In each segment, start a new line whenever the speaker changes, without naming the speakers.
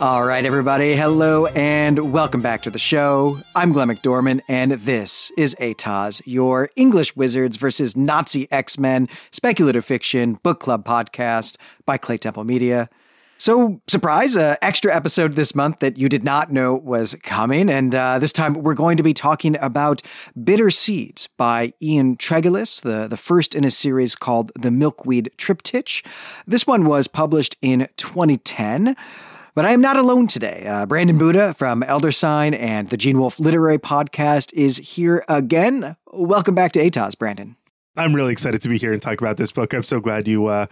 All right, everybody. Hello and welcome back to the show. I'm Glenn McDorman, and this is ATOS, your English Wizards versus Nazi X Men speculative fiction book club podcast by Clay Temple Media. So, surprise, uh, extra episode this month that you did not know was coming. And uh, this time we're going to be talking about Bitter Seeds by Ian Tregillis, the, the first in a series called The Milkweed Triptych. This one was published in 2010. But I am not alone today. Uh, Brandon Buddha from Elder Sign and the Gene Wolfe Literary Podcast is here again. Welcome back to ATOS, Brandon.
I'm really excited to be here and talk about this book. I'm so glad you uh,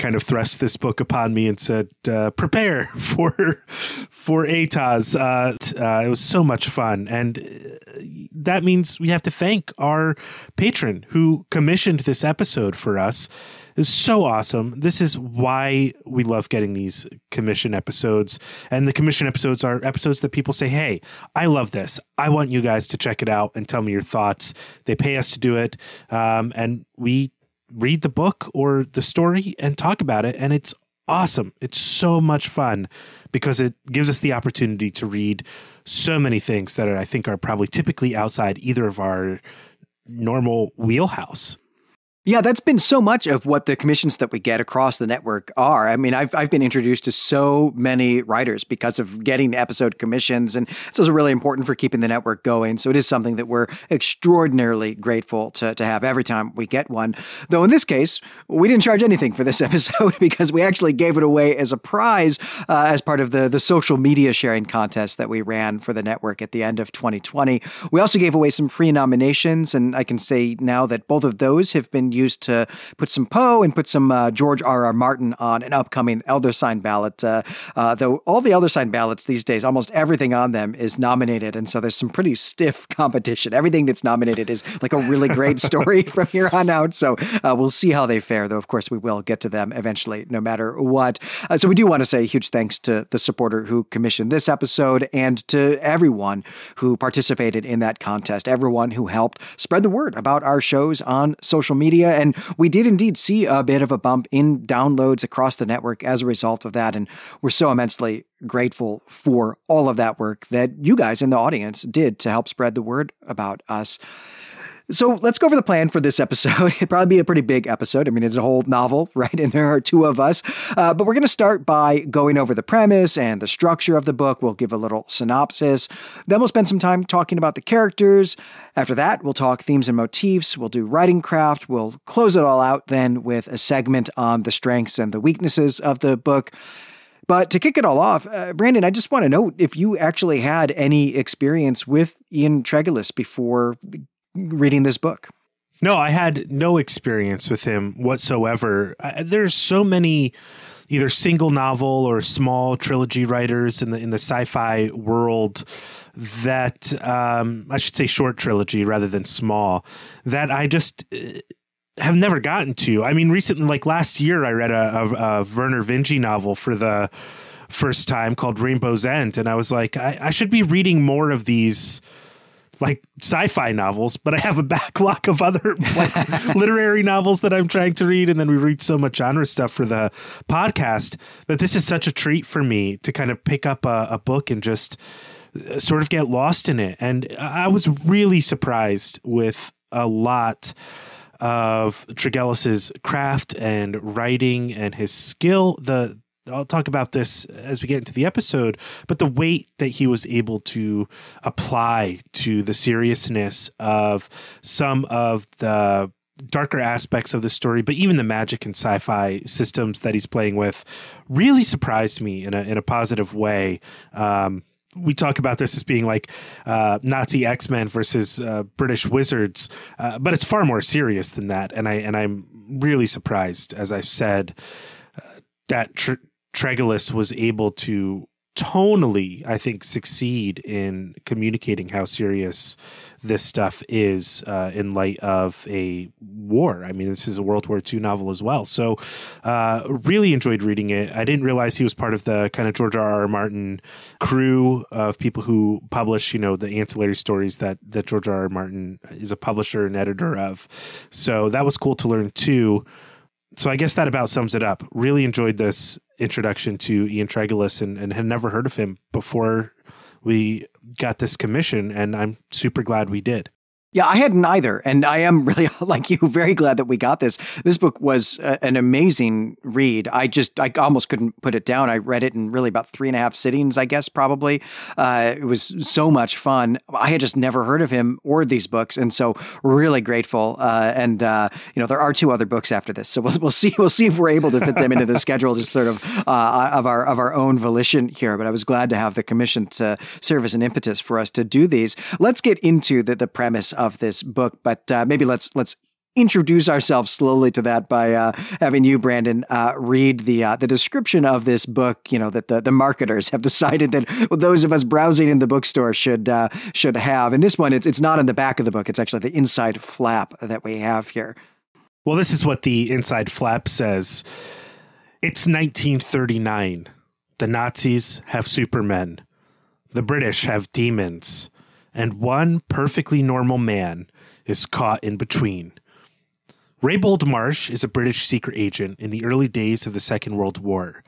kind of thrust this book upon me and said, uh, "Prepare for for ATOS." Uh, uh, it was so much fun, and uh, that means we have to thank our patron who commissioned this episode for us is so awesome. This is why we love getting these commission episodes. And the commission episodes are episodes that people say, Hey, I love this. I want you guys to check it out and tell me your thoughts. They pay us to do it. Um, and we read the book or the story and talk about it. And it's awesome. It's so much fun because it gives us the opportunity to read so many things that I think are probably typically outside either of our normal wheelhouse.
Yeah, that's been so much of what the commissions that we get across the network are. I mean, I've I've been introduced to so many writers because of getting episode commissions, and this is really important for keeping the network going. So it is something that we're extraordinarily grateful to to have every time we get one. Though in this case, we didn't charge anything for this episode because we actually gave it away as a prize uh, as part of the the social media sharing contest that we ran for the network at the end of 2020. We also gave away some free nominations, and I can say now that both of those have been used to put some Poe and put some uh, George R. R. Martin on an upcoming Elder Sign ballot. Uh, uh, though all the Elder Sign ballots these days, almost everything on them is nominated, and so there's some pretty stiff competition. Everything that's nominated is like a really great story from here on out. So uh, we'll see how they fare. Though of course we will get to them eventually, no matter what. Uh, so we do want to say huge thanks to the supporter who commissioned this episode and to everyone who participated in that contest. Everyone who helped spread the word about our shows on social media media. And we did indeed see a bit of a bump in downloads across the network as a result of that. And we're so immensely grateful for all of that work that you guys in the audience did to help spread the word about us. So let's go over the plan for this episode. It'd probably be a pretty big episode. I mean, it's a whole novel, right? And there are two of us. Uh, but we're going to start by going over the premise and the structure of the book. We'll give a little synopsis. Then we'll spend some time talking about the characters. After that, we'll talk themes and motifs. We'll do writing craft. We'll close it all out then with a segment on the strengths and the weaknesses of the book. But to kick it all off, uh, Brandon, I just want to know if you actually had any experience with Ian Tregillis before reading this book?
No, I had no experience with him whatsoever. I, there's so many either single novel or small trilogy writers in the in the sci-fi world that um, I should say short trilogy rather than small that I just uh, have never gotten to. I mean, recently, like last year, I read a, a, a Vernor Vinge novel for the first time called Rainbow's End, and I was like, I, I should be reading more of these like sci-fi novels, but I have a backlog of other like literary novels that I'm trying to read, and then we read so much genre stuff for the podcast that this is such a treat for me to kind of pick up a, a book and just uh, sort of get lost in it. And I was really surprised with a lot of Tregillis's craft and writing and his skill. The I'll talk about this as we get into the episode, but the weight that he was able to apply to the seriousness of some of the darker aspects of the story, but even the magic and sci-fi systems that he's playing with really surprised me in a in a positive way. Um, we talk about this as being like uh, Nazi X Men versus uh, British Wizards, uh, but it's far more serious than that. And I and I'm really surprised, as I've said, uh, that tr- Tregillis was able to tonally, I think, succeed in communicating how serious this stuff is uh, in light of a war. I mean, this is a World War II novel as well. So, uh, really enjoyed reading it. I didn't realize he was part of the kind of George R. R. Martin crew of people who publish, you know, the ancillary stories that that George R. R. Martin is a publisher and editor of. So that was cool to learn too so I guess that about sums it up. Really enjoyed this introduction to Ian Tregillis and, and had never heard of him before we got this commission, and I'm super glad we did.
Yeah, I hadn't either. And I am really, like you, very glad that we got this. This book was a, an amazing read. I just, I almost couldn't put it down. I read it in really about three and a half sittings, I guess, probably. Uh, it was so much fun. I had just never heard of him or these books. And so really grateful. Uh, and, uh, you know, there are two other books after this. So we'll, we'll see, we'll see if we're able to fit them into the schedule, just sort of uh, of our, of our own volition here. But I was glad to have the commission to serve as an impetus for us to do these. Let's get into the, the premise of of this book. But uh, maybe let's let's introduce ourselves slowly to that by uh, having you, Brandon, uh, read the uh, the description of this book. You know that the, the marketers have decided that those of us browsing in the bookstore should uh, should have. And this one, it's it's not in the back of the book; it's actually the inside flap that we have here.
Well, this is what the inside flap says. It's 1939. The Nazis have supermen. The British have demons and one perfectly normal man is caught in between. Raybould Marsh is a British secret agent in the early days of the Second World War.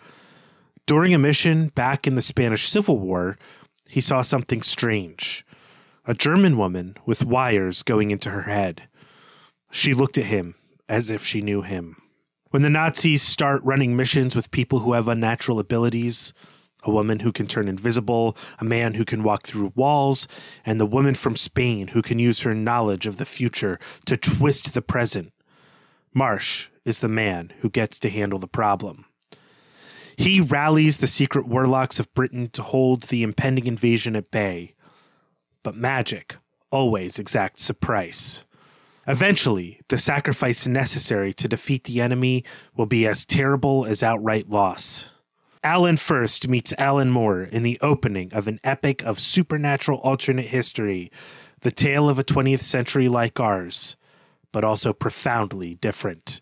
During a mission back in the Spanish Civil War, he saw something strange a German woman with wires going into her head. She looked at him as if she knew him. When the Nazis start running missions with people who have unnatural abilities, a woman who can turn invisible, a man who can walk through walls, and the woman from Spain who can use her knowledge of the future to twist the present. Marsh is the man who gets to handle the problem. He rallies the secret warlocks of Britain to hold the impending invasion at bay. But magic always exacts a price. Eventually, the sacrifice necessary to defeat the enemy will be as terrible as outright loss. Alan Furst meets Alan Moore in the opening of an epic of supernatural alternate history, the tale of a 20th century like ours, but also profoundly different.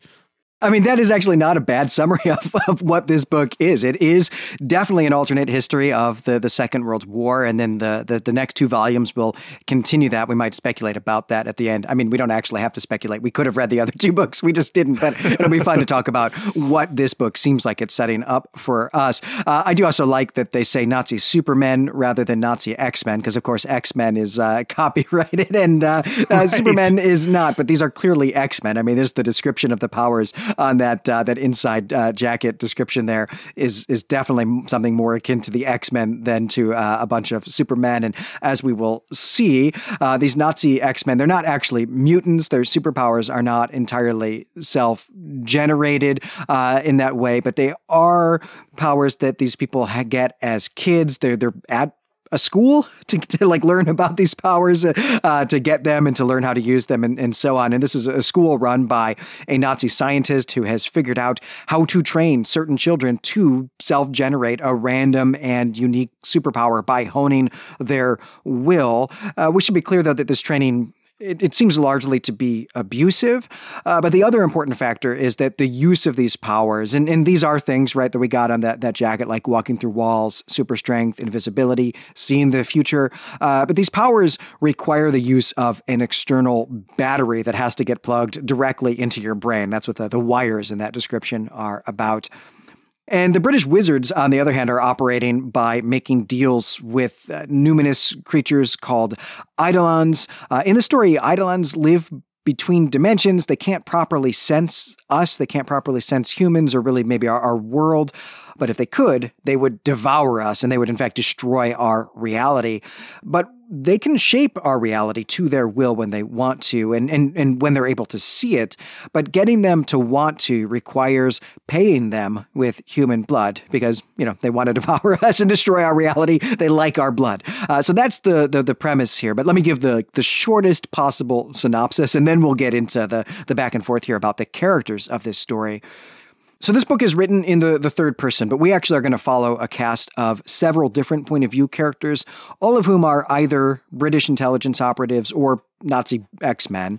I mean, that is actually not a bad summary of, of what this book is. It is definitely an alternate history of the, the Second World War. And then the, the, the next two volumes will continue that. We might speculate about that at the end. I mean, we don't actually have to speculate. We could have read the other two books. We just didn't. But it'll be fun to talk about what this book seems like it's setting up for us. Uh, I do also like that they say Nazi Supermen rather than Nazi X Men, because, of course, X Men is uh, copyrighted and uh, uh right. Superman is not. But these are clearly X Men. I mean, there's the description of the powers on that uh, that inside uh, jacket description there is is definitely something more akin to the X Men than to uh, a bunch of Supermen. And as we will see, uh, these Nazi X Men they're not actually mutants. Their superpowers are not entirely self generated uh, in that way, but they are powers that these people get as kids. They're they're at a school to, to like learn about these powers, uh, to get them and to learn how to use them and, and so on. And this is a school run by a Nazi scientist who has figured out how to train certain children to self generate a random and unique superpower by honing their will. Uh, we should be clear, though, that this training it, it seems largely to be abusive. Uh, but the other important factor is that the use of these powers, and, and these are things, right, that we got on that, that jacket, like walking through walls, super strength, invisibility, seeing the future. Uh, but these powers require the use of an external battery that has to get plugged directly into your brain. That's what the, the wires in that description are about. And the British wizards, on the other hand, are operating by making deals with uh, numinous creatures called Eidolons. Uh, in the story, Eidolons live between dimensions. They can't properly sense us, they can't properly sense humans or really maybe our, our world. But if they could, they would devour us and they would, in fact, destroy our reality. But they can shape our reality to their will when they want to and, and, and when they're able to see it. But getting them to want to requires paying them with human blood because, you know, they want to devour us and destroy our reality. They like our blood. Uh, so that's the, the, the premise here. But let me give the, the shortest possible synopsis and then we'll get into the, the back and forth here about the characters of this story. So this book is written in the, the third person, but we actually are going to follow a cast of several different point of view characters, all of whom are either British intelligence operatives or Nazi X Men.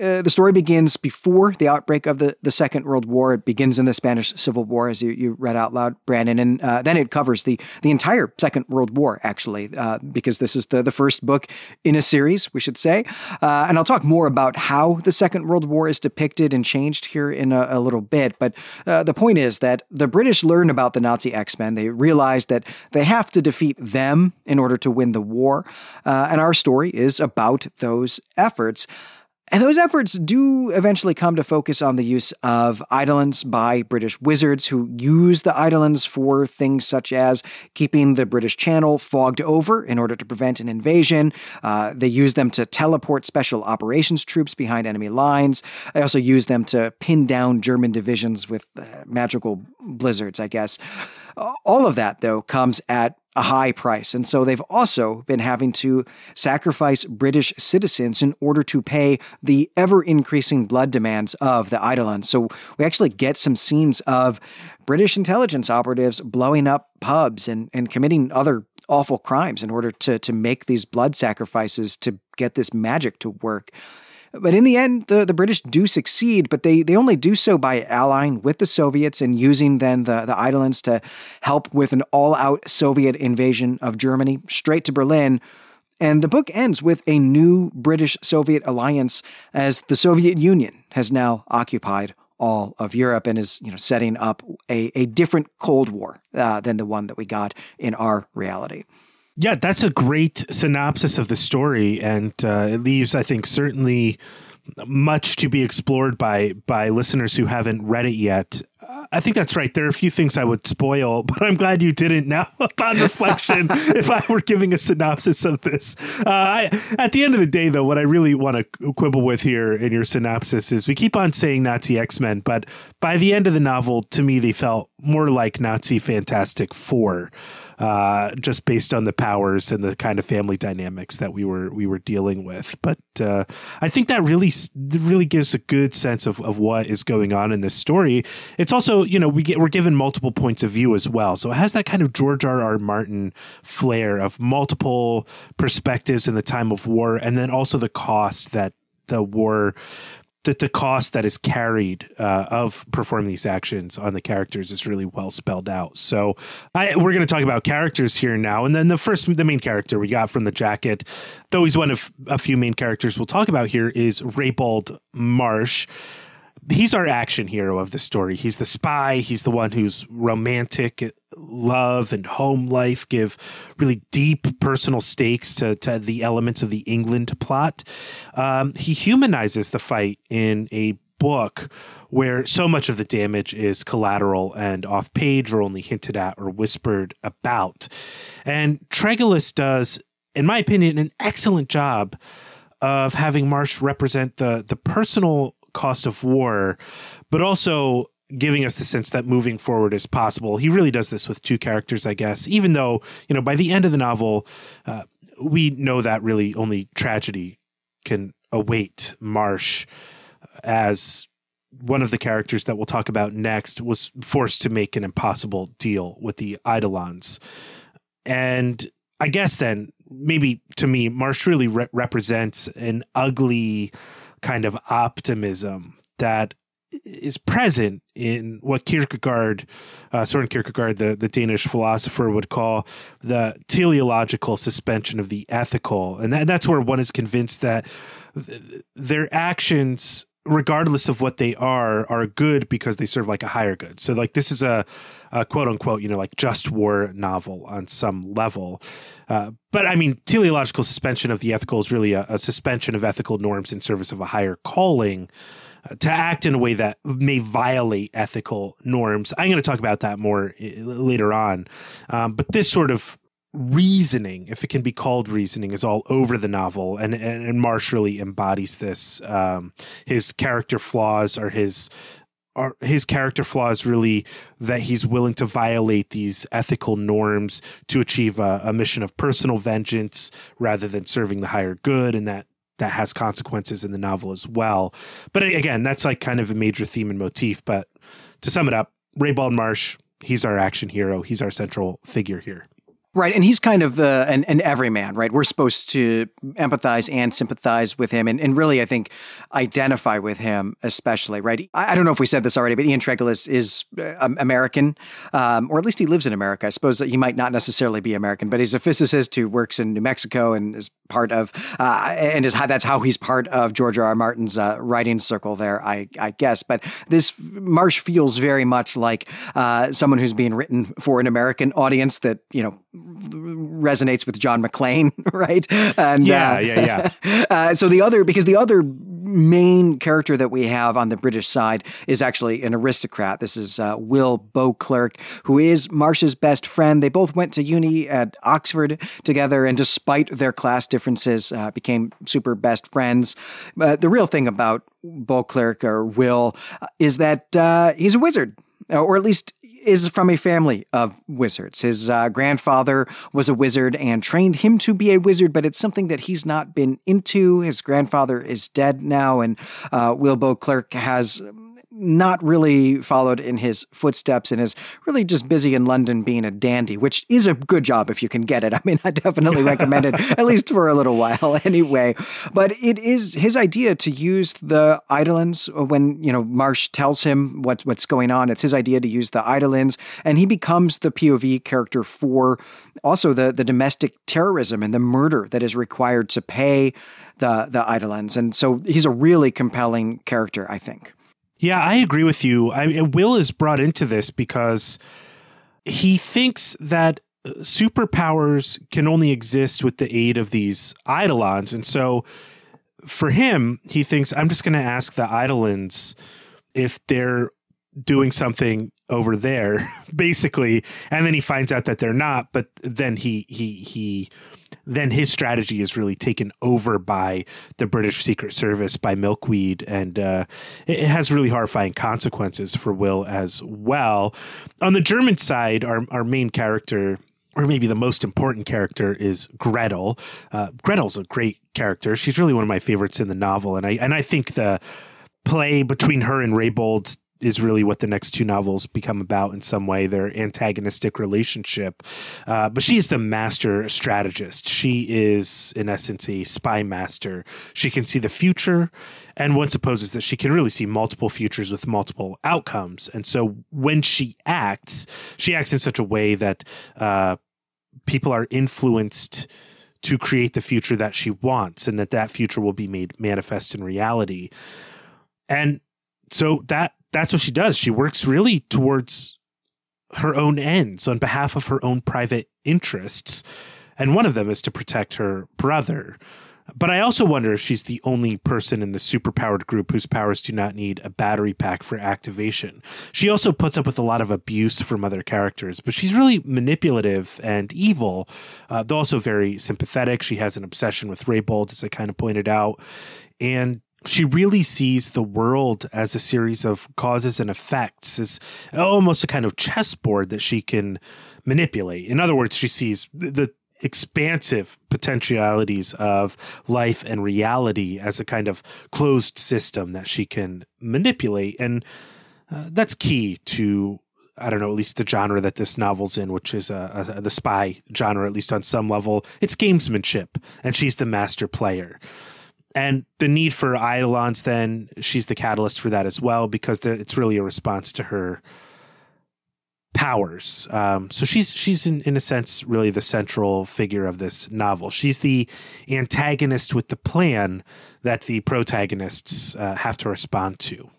Uh, the story begins before the outbreak of the, the Second World War. It begins in the Spanish Civil War, as you, you read out loud, Brandon, and uh, then it covers the the entire Second World War, actually, uh, because this is the, the first book in a series, we should say. Uh, and I'll talk more about how the Second World War is depicted and changed here in a, a little bit. But uh, the point is that the British learn about the Nazi X Men. They realize that they have to defeat them in order to win the war. And our story is about those efforts. And those efforts do eventually come to focus on the use of eidolons by British wizards who use the eidolons for things such as keeping the British Channel fogged over in order to prevent an invasion. Uh, they use them to teleport special operations troops behind enemy lines. They also use them to pin down German divisions with uh, magical blizzards, I guess. All of that, though, comes at a high price. And so they've also been having to sacrifice British citizens in order to pay the ever increasing blood demands of the Eidolons. So we actually get some scenes of British intelligence operatives blowing up pubs and, and committing other awful crimes in order to, to make these blood sacrifices to get this magic to work. But in the end, the, the British do succeed, but they, they only do so by allying with the Soviets and using then the, the Eidolons to help with an all out Soviet invasion of Germany straight to Berlin. And the book ends with a new British Soviet alliance as the Soviet Union has now occupied all of Europe and is you know setting up a, a different Cold War uh, than the one that we got in our reality.
Yeah, that's a great synopsis of the story, and uh, it leaves, I think, certainly much to be explored by by listeners who haven't read it yet. I think that's right. There are a few things I would spoil, but I'm glad you didn't now upon reflection if I were giving a synopsis of this. Uh, I, at the end of the day, though, what I really want to quibble with here in your synopsis is we keep on saying Nazi X Men, but by the end of the novel, to me, they felt more like Nazi Fantastic Four uh, just based on the powers and the kind of family dynamics that we were we were dealing with. But uh, I think that really really gives a good sense of, of what is going on in this story. It's also you know we get we're given multiple points of view as well, so it has that kind of George R. R. Martin flair of multiple perspectives in the time of war, and then also the cost that the war that the cost that is carried uh, of performing these actions on the characters is really well spelled out. So I, we're going to talk about characters here now, and then the first, the main character we got from the jacket, though he's one of a few main characters we'll talk about here, is Raybould Marsh he's our action hero of the story. He's the spy. He's the one who's romantic love and home life give really deep personal stakes to, to the elements of the England plot. Um, he humanizes the fight in a book where so much of the damage is collateral and off page or only hinted at or whispered about. And Tregillis does, in my opinion, an excellent job of having Marsh represent the the personal cost of war, but also giving us the sense that moving forward is possible. He really does this with two characters, I guess, even though, you know, by the end of the novel, uh, we know that really only tragedy can await Marsh as one of the characters that we'll talk about next was forced to make an impossible deal with the Eidolons. And I guess then, maybe to me, Marsh really re- represents an ugly kind of optimism that is present in what Kierkegaard, uh, Soren Kierkegaard, the, the Danish philosopher, would call the teleological suspension of the ethical. And that, that's where one is convinced that their actions regardless of what they are, are good because they serve like a higher good. So like this is a, a quote unquote, you know, like just war novel on some level. Uh, but I mean, teleological suspension of the ethical is really a, a suspension of ethical norms in service of a higher calling. To act in a way that may violate ethical norms. I'm going to talk about that more uh, later on. Um, but this sort of reasoning, if it can be called reasoning, is all over the novel, and and, and Marsh really embodies this. Um, his character flaws are his are his character flaws really that he's willing to violate these ethical norms to achieve a, a mission of personal vengeance rather than serving the higher good, and that that has consequences in the novel as well. But again, that's like kind of a major theme and motif. But to sum it up, Raybould Marsh, he's our action hero. He's our central figure here.
Right, and he's kind of uh, an, an everyman, right? We're supposed to empathize and sympathize with him, and, and really, I think, identify with him, especially, right? I, I don't know if we said this already, but Ian Tregillis is uh, American, um, or at least he lives in America. I suppose that he might not necessarily be American, but he's a physicist who works in New Mexico and is part of, uh, and is how, that's how he's part of George R. R. Martin's uh, writing circle there, I, I guess. But this Marsh feels very much like uh, someone who's being written for an American audience that, you know, resonates with John McClane, right?
And yeah, uh, yeah,
yeah. uh, so the other, because the other main character that we have on the British side is actually an aristocrat. This is uh, Will Beauclerk, who is Marsh's best friend. They both went to uni at Oxford together, and despite their class differences, uh, became super best friends. But the real thing about Beauclerk or Will uh, is that uh, he's a wizard, or at least is from a family of wizards. His uh, grandfather was a wizard and trained him to be a wizard, but it's something that he's not been into. His grandfather is dead now, and uh, Will Beauclerk has not really followed in his footsteps and is really just busy in London being a dandy, which is a good job if you can get it. I mean, I definitely recommend it, at least for a little while anyway. But it is his idea to use the Eidolons when, you know, Marsh tells him what, what's going on. It's his idea to use the Eidolons, and he becomes the POV character for also the, the domestic terrorism and the murder that is required to pay the, the Eidolons. And so he's a really compelling character, I think.
Yeah, I agree with you. I, Will is brought into this because he thinks that uh, superpowers can only exist with the aid of these eidolons. And so for him, he thinks, I'm just going to ask the eidolons if they're doing something over there, basically. And then he finds out that they're not, but then he, he, he, then his strategy is really taken over by the British Secret Service, by Milkweed, and uh, it has really horrifying consequences for Will as well. On the German side, our, our main character or maybe the most important character is Gretel. Uh, Gretel's a great character. She's really one of my favorites in the novel, and I and I think the play between her and Raybould is really what the next two novels become about in some way their antagonistic relationship. Uh, but she is the master strategist. She is in essence a spy master. She can see the future and one supposes that she can really see multiple futures with multiple outcomes. And so when she acts she acts in such a way that uh, people are influenced to create the future that she wants and that that future will be made manifest in reality. And so that that's what she does. She works really towards her own ends on behalf of her own private interests. And one of them is to protect her brother. But I also wonder if she's the only person in the superpowered group whose powers do not need a battery pack for activation. She also puts up with a lot of abuse from other characters, but she's really manipulative and evil, uh, though also very sympathetic. She has an obsession with Raybould, as I kind of pointed out. And she really sees the world as a series of causes and effects, as almost a kind of chessboard that she can manipulate. In other words, she sees the expansive potentialities of life and reality as a kind of closed system that she can manipulate. And uh, that's key to I don't know, at least the genre that this novel's in, which is uh, the spy genre, at least on some level. It's gamesmanship, and she's the master player and the need for eidolons then she's the catalyst for that as well because it's really a response to her powers. Um, so she's she's in, in a sense really the central figure of this novel. She's the antagonist with the plan that the protagonists uh, have to respond to.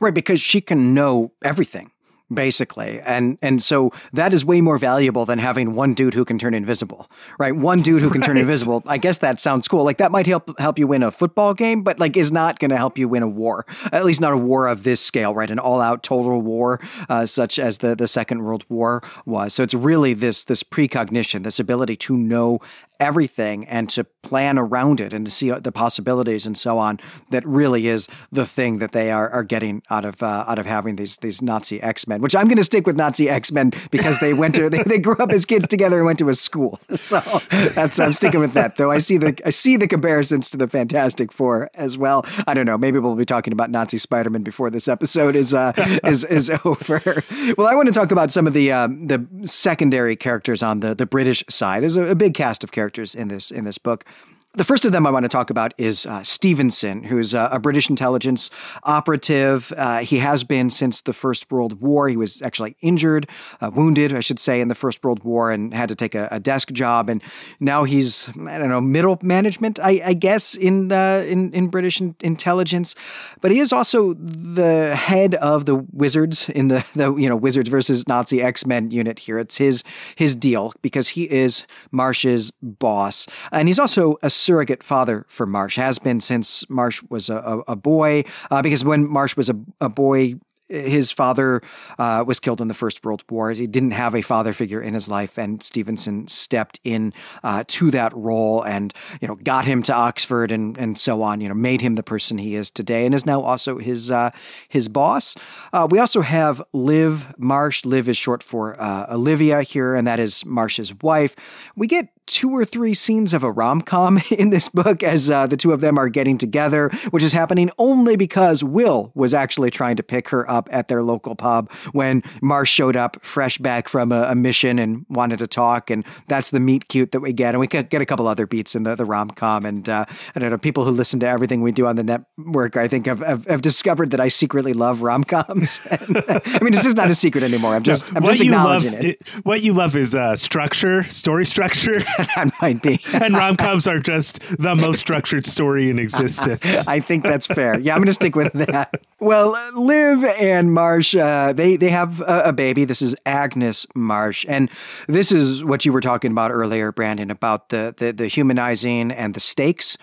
Right because she can know everything basically. And and so that is way more valuable than having one dude who can turn invisible, right? One dude who can right. turn invisible. I guess that sounds cool. Like that might help help you win a football game, but like is not going to help you win a war. At least not a war of this scale, right? An all-out total war uh, such as the the Second World War was. So it's really this this precognition, this ability to know everything and to plan around it and to see the possibilities and so on that really is the thing that they are, are getting out of uh, out of having these these Nazi X Men. Which I'm going to stick with Nazi X Men because they went to they, they grew up as kids together and went to a school. So that's I'm sticking with that. Though I see the I see the comparisons to the Fantastic Four as well. I don't know. Maybe we'll be talking about Nazi Spider Man before this episode is uh, is is over. Well, I want to talk about some of the um, the secondary characters on the the British side. There's a, a big cast of characters in this in this book. The first of them I want to talk about is uh, Stevenson, who's a, a, British intelligence operative. Uh, he has been since the First World War. He was actually injured, uh, wounded, I should say, in the First World War and had to take a, a desk job. And now he's, I don't know, middle management, I, I guess, in, uh, in, in British in, intelligence. But he is also the head of the Wizards in the, the you know, Wizards versus Nazi X Men unit here. It's his, his deal because he is Marsh's boss. And he's also a surrogate father for Marsh, has been since Marsh was a, a, a boy, uh, because when Marsh was a, a boy, his father uh, was killed in the First World War. He didn't have a father figure in his life, and Stevenson stepped in uh, to that role and you know got him to Oxford and and so on. You know, made him the person he is today, and is now also his uh, his boss. Uh, we also have Liv Marsh. Liv is short for uh, Olivia here, and that is Marsh's wife. We get two or three scenes of a rom com in this book as uh, the two of them are getting together, which is happening only because Will was actually trying to pick her up at their local pub when Marsh showed up fresh back from a, a mission and wanted to talk. And that's the meet cute that we get. And we get a couple other beats in the, the rom com. And uh, I don't know, people who listen to everything we do on the network, I think, have, have, have discovered that I secretly love rom coms. I mean, this is not a secret anymore. I'm just, I'm just acknowledging
love,
it.
it. What you love is uh, structure, story structure.
that might be.
and rom coms are just the most structured story in existence.
I think that's fair. Yeah, I'm going to stick with that. Well, Liv and Marsh, uh, they they have a, a, baby. This is Agnes Marsh, and this is what you were talking about earlier, Brandon, about the the, the humanizing and the stakes.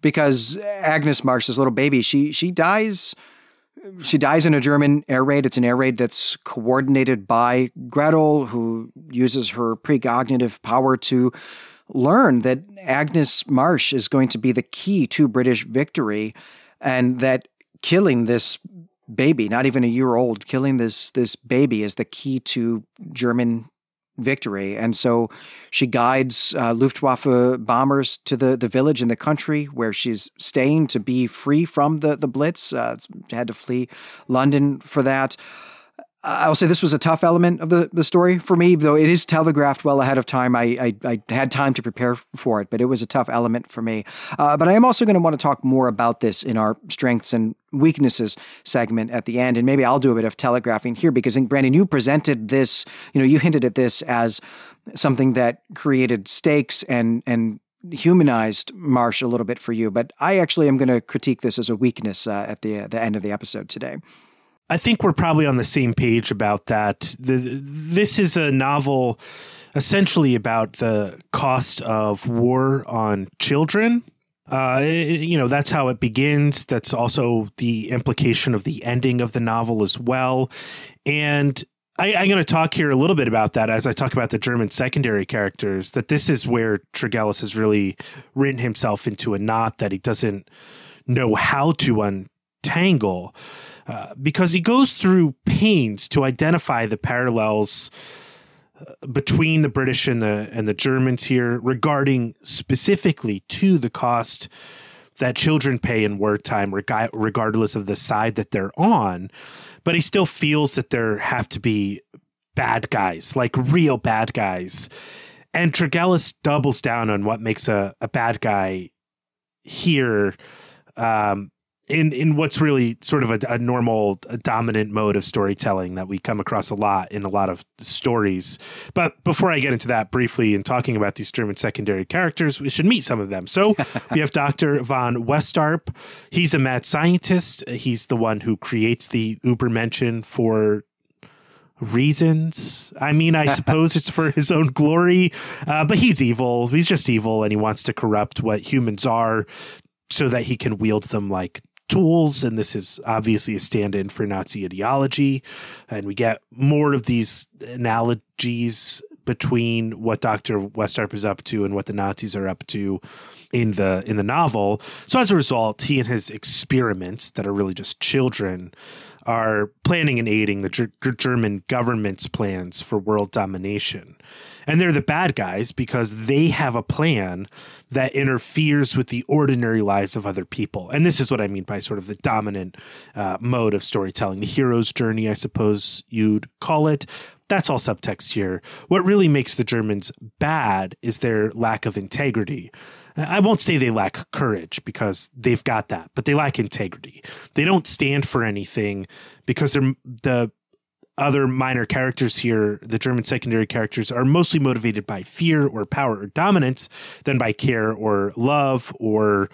Because Agnes Marsh's little baby, she she dies she dies in a German air raid. It's an air raid that's coordinated by Gretel, who uses her precognitive power to learn that Agnes Marsh is going to be the key to British victory, and that killing this baby, not even a year old, killing this this baby is the key to German victory. And so she guides uh, Luftwaffe bombers to the, the village in the country where she's staying to be free from the, the Blitz. Uh, had to flee London for that. I'll say this was a tough element of the, the story for me, though it is telegraphed well ahead of time. I, I, I had time to prepare for it, but it was a tough element for me. Uh, but I am also going to want to talk more about this in our strengths and weaknesses segment at the end. And maybe I'll do a bit of telegraphing here because, Brandon, you presented this, you know, you hinted at this as something that created stakes and, and humanized Marsh a little bit for you. But I actually am going to critique this as a weakness uh, at the, uh, the end of the episode today.
I think we're probably on the same page about that. The, this is a novel essentially about the cost of war on children. Uh, you know, that's how it begins. That's also the implication of the ending of the novel as well. And I, am going to talk here a little bit about that as I talk about the German secondary characters. That this is where Tregillis has really written himself into a knot that he doesn't know how to untangle. Uh, because he goes through pains to identify the parallels between the British and the and the Germans here regarding specifically to the cost that children pay in wartime regardless of the side that they're on. But he still feels that there have to be bad guys like real bad guys. And Tregillis doubles down on what makes a, a bad guy here um, in in what's really sort of a, a normal a dominant mode of storytelling that we come across a lot in a lot of stories. But before I get into that briefly and talking about these German secondary characters, we should meet some of them. So we have Dr. von Westarp. He's a mad scientist. He's the one who creates the Übermenschen for reasons. I mean, I suppose it's for his own glory, uh, but he's evil. He's just evil and he wants to corrupt what humans are so that he can wield them like tools, and this is obviously a stand in for Nazi ideology. And we get more of these analogies between what Dr. Westarp is up to and what the Nazis are up to in the in the novel. So as a result, he and his experiments that are really just children are planning and aiding the G- German government's plans for world domination. And they're the bad guys because they have a plan that interferes with the ordinary lives of other people. And this is what I mean by sort of the dominant uh, mode of storytelling, the hero's journey, I suppose you'd call it. That's all subtext here. What really makes the Germans bad is their lack of integrity. I won't say they lack courage because they've got that, but they lack integrity. They don't stand for anything because they're the other minor characters here, the German secondary characters, are mostly motivated by fear or power or dominance than by care or love or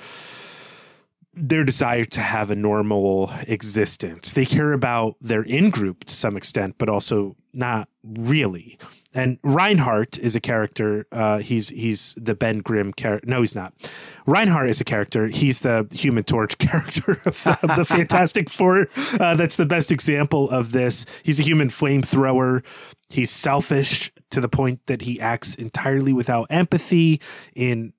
their desire to have a normal existence. They care about their in group to some extent, but also not really. And Reinhardt is a character. Uh, he's he's the Ben Grimm character. No, he's not. Reinhardt is a character. He's the Human Torch character of the, of the Fantastic Four. Uh, that's the best example of this. He's a human flamethrower. He's selfish to the point that he acts entirely without empathy in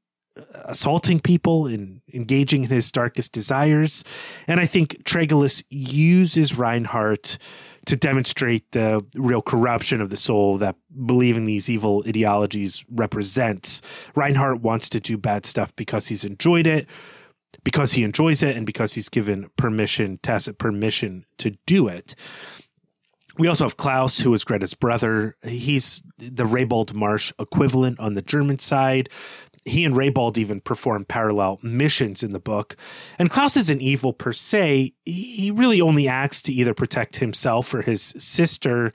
assaulting people and engaging in his darkest desires. And I think Tregillis uses Reinhardt to demonstrate the real corruption of the soul that believing these evil ideologies represents. Reinhardt wants to do bad stuff because he's enjoyed it, because he enjoys it, and because he's given permission, tacit permission to do it. We also have Klaus, who is Greta's brother. He's the Raybould Marsh equivalent on the German side he and Raybould even perform parallel missions in the book. And Klaus isn't evil per se. He really only acts to either protect himself or his sister.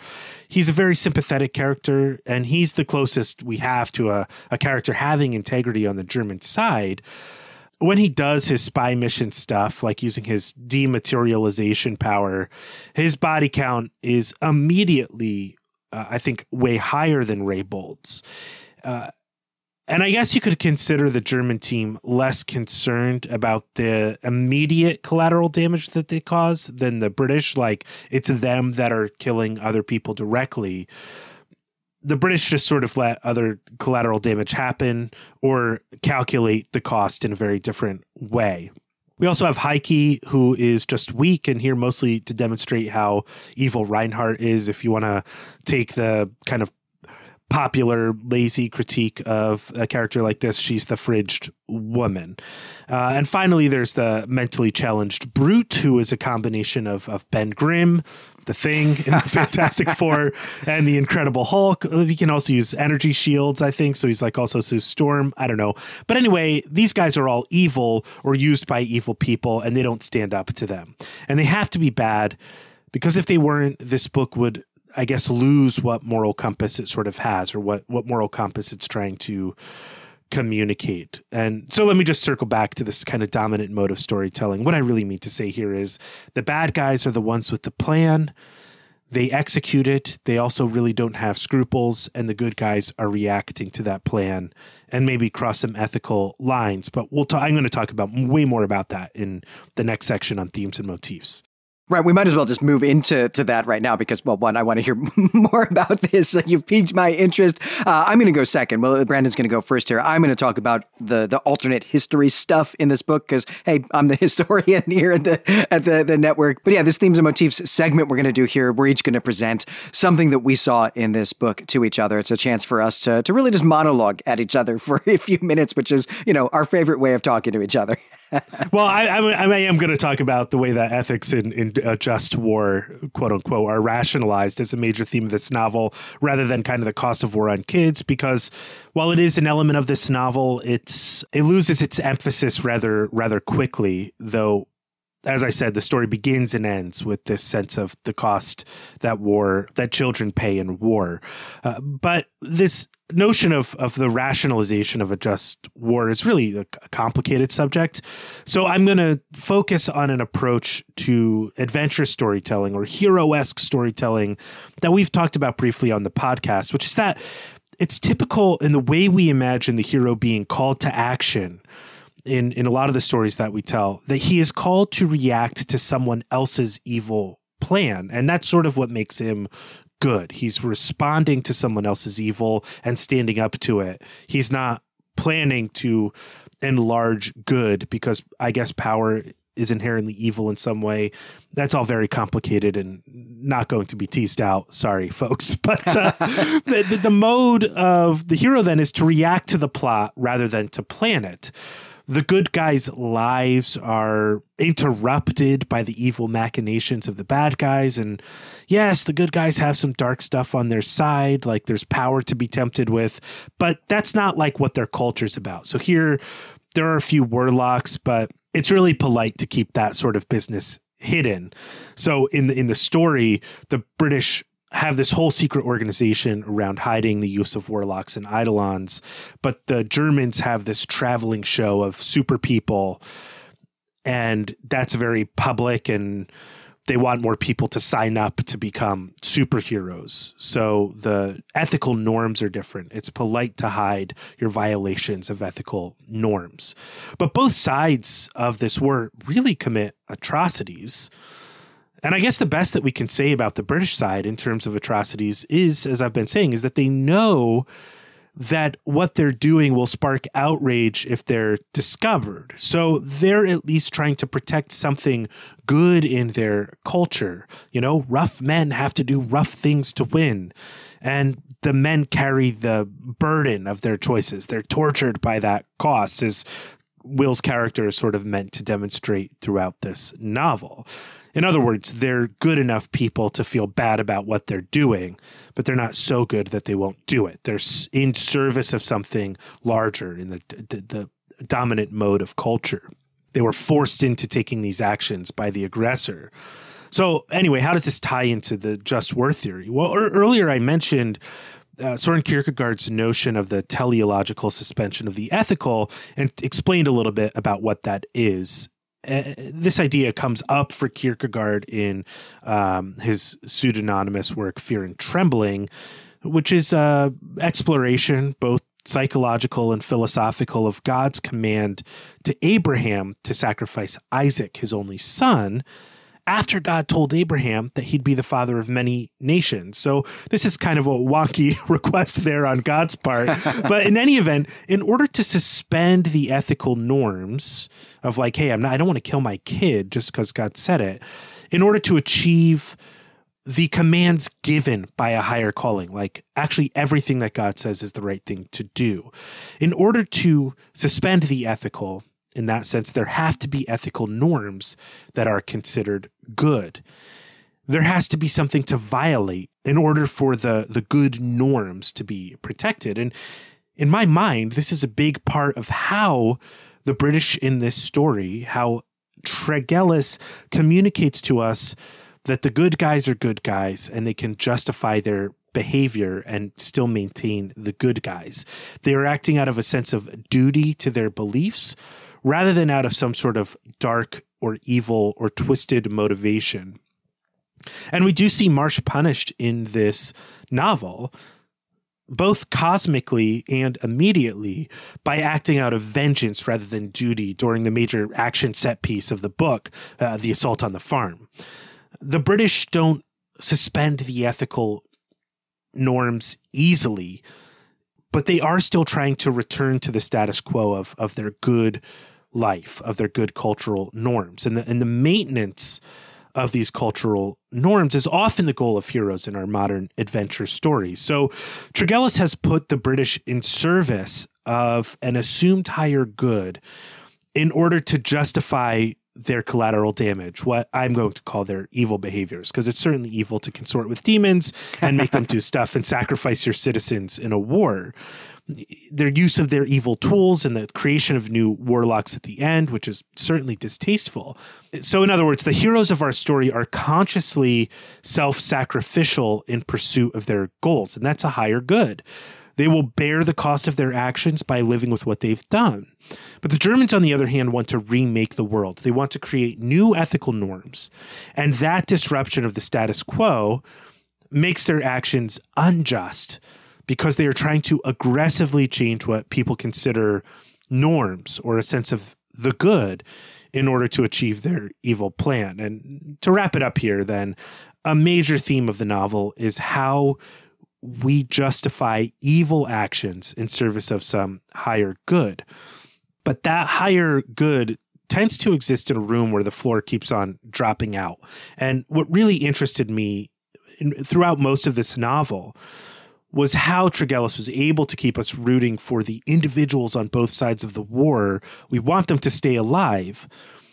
He's a very sympathetic character, and he's the closest we have to a, a character having integrity on the German side. When he does his spy mission stuff, like using his dematerialization power, his body count is immediately, uh, I think, way higher than Raybould's. Uh, and I guess you could consider the German team less concerned about the immediate collateral damage that they cause than the British. Like it's them that are killing other people directly. The British just sort of let other collateral damage happen or calculate the cost in a very different way. We also have Heike, who is just weak and here mostly to demonstrate how evil Reinhardt is. If you want to take the kind of popular lazy critique of a character like this she's the fridged woman. Uh, and finally there's the mentally challenged brute who is a combination of, of ben grimm the thing in the fantastic four and the incredible hulk. He can also use energy shields i think so he's like also Sue storm. I don't know. But anyway these guys are all evil or used by evil people and they don't stand up to them. And they have to be bad because if they weren't this book would I guess, lose what moral compass it sort of has or what, what moral compass it's trying to communicate. And so let me just circle back to this kind of dominant mode of storytelling. What I really mean to say here is the bad guys are the ones with the plan. They execute it. They also really don't have scruples, and the good guys are reacting to that plan and maybe cross some ethical lines. But we'll talk, I'm going to talk about way more about that in the next section on themes and motifs.
Right, we might as well just move into to that right now because, well, one, I want to hear more about this. You've piqued my interest. Uh, I'm going to go second. Well, Brandon's going to go first here. I'm going to talk about the the alternate history stuff in this book because, hey, I'm the historian here at the at the the network. But yeah, this themes and motifs segment we're going to do here, we're each going to present something that we saw in this book to each other. It's a chance for us to to really just monologue at each other for a few minutes, which is you know our favorite way of talking to each other.
Well, I, I, I am going to talk about the way that ethics in, in a just war, quote unquote, are rationalized as a major theme of this novel, rather than kind of the cost of war on kids. Because while it is an element of this novel, it's it loses its emphasis rather rather quickly. Though as I said, the story begins and ends with this sense of the cost that war that children pay in war. Uh, but this notion of of the rationalization of a just war is really a complicated subject. So I'm going to focus on an approach to adventure storytelling or hero-esque storytelling that we've talked about briefly on the podcast, which is that it's typical in the way we imagine the hero being called to action in in a lot of the stories that we tell that he is called to react to someone else's evil plan and that's sort of what makes him good. He's responding to someone else's evil and standing up to it. He's not planning to enlarge good because I guess power is inherently evil in some way. That's all very complicated and not going to be teased out. Sorry, folks. But uh, the, the, the mode of the hero then is to react to the plot rather than to plan it the good guys' lives are interrupted by the evil machinations of the bad guys. And yes, the good guys have some dark stuff on their side, like there's power to be tempted with, but that's not like what their culture's about. So here, there are a few warlocks, but it's really polite to keep that sort of business hidden. So in the in the story, the British have this whole secret organization around hiding the use of warlocks and eidolons, but the Germans have this traveling show of super people, and that's very public and they want more people to sign up to become superheroes. So the ethical norms are different. It's polite to hide your violations of ethical norms. But both sides of this war really commit atrocities. And I guess the best that we can say about the British side in terms of atrocities is, as I've been saying, is that they know that what they're doing will spark outrage if they're discovered. So they're at least trying to protect something good in their culture. You know, rough men have to do rough things to win. And the men carry the burden of their choices. They're tortured by that cost, as Will's character is sort of meant to demonstrate throughout this novel. In other words, they're good enough people to feel bad about what they're doing, but they're not so good that they won't do it. They're in service of something larger in the, the, the dominant mode of culture. They were forced into taking these actions by the aggressor. So, anyway, how does this tie into the just war theory? Well, er- earlier I mentioned uh, Soren Kierkegaard's notion of the teleological suspension of the ethical and explained a little bit about what that is uh, this idea comes up for Kierkegaard in um, his pseudonymous work Fear and Trembling, which is uh, exploration both psychological and philosophical of God's command to Abraham to sacrifice Isaac, his only son, after God told Abraham that he'd be the father of many nations. So this is kind of a wonky request there on God's part. but in any event, in order to suspend the ethical norms of like, hey, I'm not I don't want to kill my kid just because God said it, in order to achieve the commands given by a higher calling, like actually everything that God says is the right thing to do. In order to suspend the ethical, in that sense, there have to be ethical norms that are considered good. There has to be something to violate in order for the, the good norms to be protected. And in my mind, this is a big part of how the British in this story, how Tregillis communicates to us that the good guys are good guys and they can justify their behavior and still maintain the good guys. They are acting out of a sense of duty to their beliefs rather than out of some sort of dark or evil or twisted motivation. And we do see Marsh punished in this novel, both cosmically and immediately, by acting out of vengeance rather than duty during the major action set piece of the book, uh, The Assault on the Farm. The British don't suspend the ethical norms easily, but they are still trying to return to the status quo of, of their good life, of their good cultural norms. And the, and the maintenance of these cultural norms is often the goal of heroes in our modern adventure stories. So Tregillis has put the British in service of an assumed higher good in order to justify their collateral damage, what I'm going to call their evil behaviors, because it's certainly evil to consort with demons and make them do stuff and sacrifice your citizens in a war their use of their evil tools and the creation of new warlocks at the end, which is certainly distasteful. So, in other words, the heroes of our story are consciously self sacrificial in pursuit of their goals, and that's a higher good. They will bear the cost of their actions by living with what they've done. But the Germans, on the other hand, want to remake the world. They want to create new ethical norms. And that disruption of the status quo makes their actions unjust because they are trying to aggressively change what people consider norms or a sense of the good in order to achieve their evil plan. And to wrap it up here, then, a major theme of the novel is how we justify evil actions in service of some higher good. But that higher good tends to exist in a room where the floor keeps on dropping out. And what really interested me in, throughout most of this novel was how Tregillis was able to keep us rooting for the individuals on both sides of the war. We want them to stay alive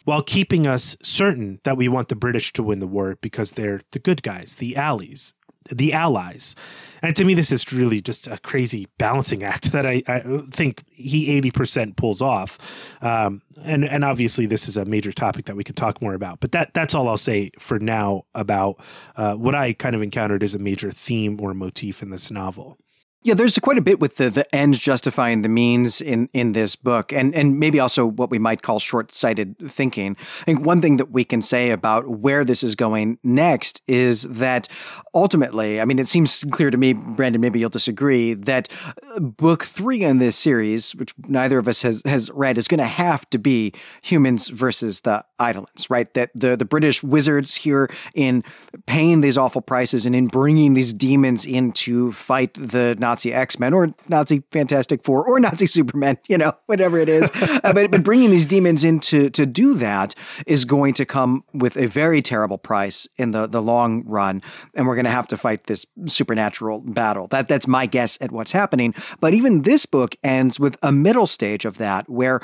while keeping us certain that we want the British to win the war because they're the good guys, the allies, the allies. And to me, this is really just a crazy balancing act that I, I think he 80% pulls off. Um, and, and obviously, this is a major topic that we could talk more about. But that, that's all I'll say for now about uh, what I kind of encountered as a major theme or motif in this novel.
Yeah, there's quite a bit with the the ends justifying the means in in this book, and and maybe also what we might call short sighted thinking. I think one thing that we can say about where this is going next is that ultimately, I mean, it seems clear to me, Brandon. Maybe you'll disagree that uh, book three in this series, which neither of us has has read, is going to have to be humans versus the Eidolons, right? That the the British wizards here in paying these awful prices and in bringing these demons in to fight the Nazi X Men or Nazi Fantastic Four or Nazi Superman, you know, whatever it is. uh, but, but bringing these demons in to, to do that is going to come with a very terrible price in the, the long run. And we're going to have to fight this supernatural battle. That That's my guess at what's happening. But even this book ends with a middle stage of that, where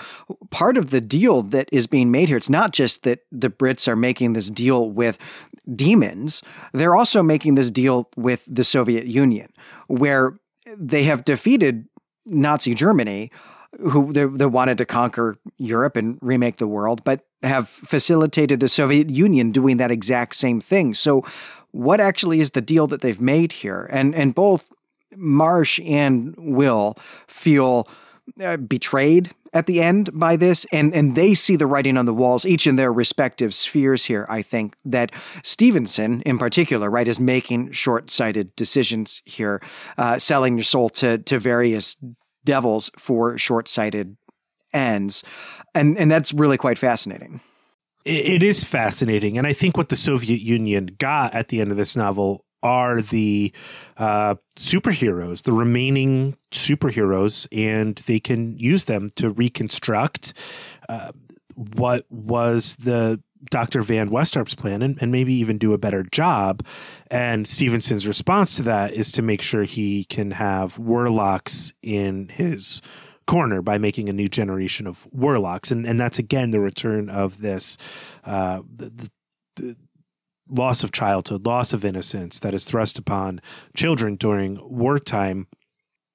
part of the deal that is being made here, it's not just that the Brits are making this deal with demons, they're also making this deal with the Soviet Union, where they have defeated Nazi Germany, who they, they, wanted to conquer Europe and remake the world, but have facilitated the Soviet Union doing that exact same thing. So, what actually is the deal that they've made here? And and both Marsh and Will feel uh, betrayed at the end by this and and they see the writing on the walls each in their respective spheres here i think that stevenson in particular right is making short-sighted decisions here uh, selling your soul to to various devils for short-sighted ends. And and that's really quite fascinating.
It is fascinating. And i think what the soviet union got at the end of this novel are the uh, superheroes, the remaining superheroes, and they can use them to reconstruct uh, what was the Dr. Van Westarp's plan and, and, maybe even do a better job. And Stevenson's response to that is to make sure he can have warlocks in his corner by making a new generation of warlocks. And, and that's again the return of this uh, the, the, loss of childhood, loss of innocence that is thrust upon children during wartime.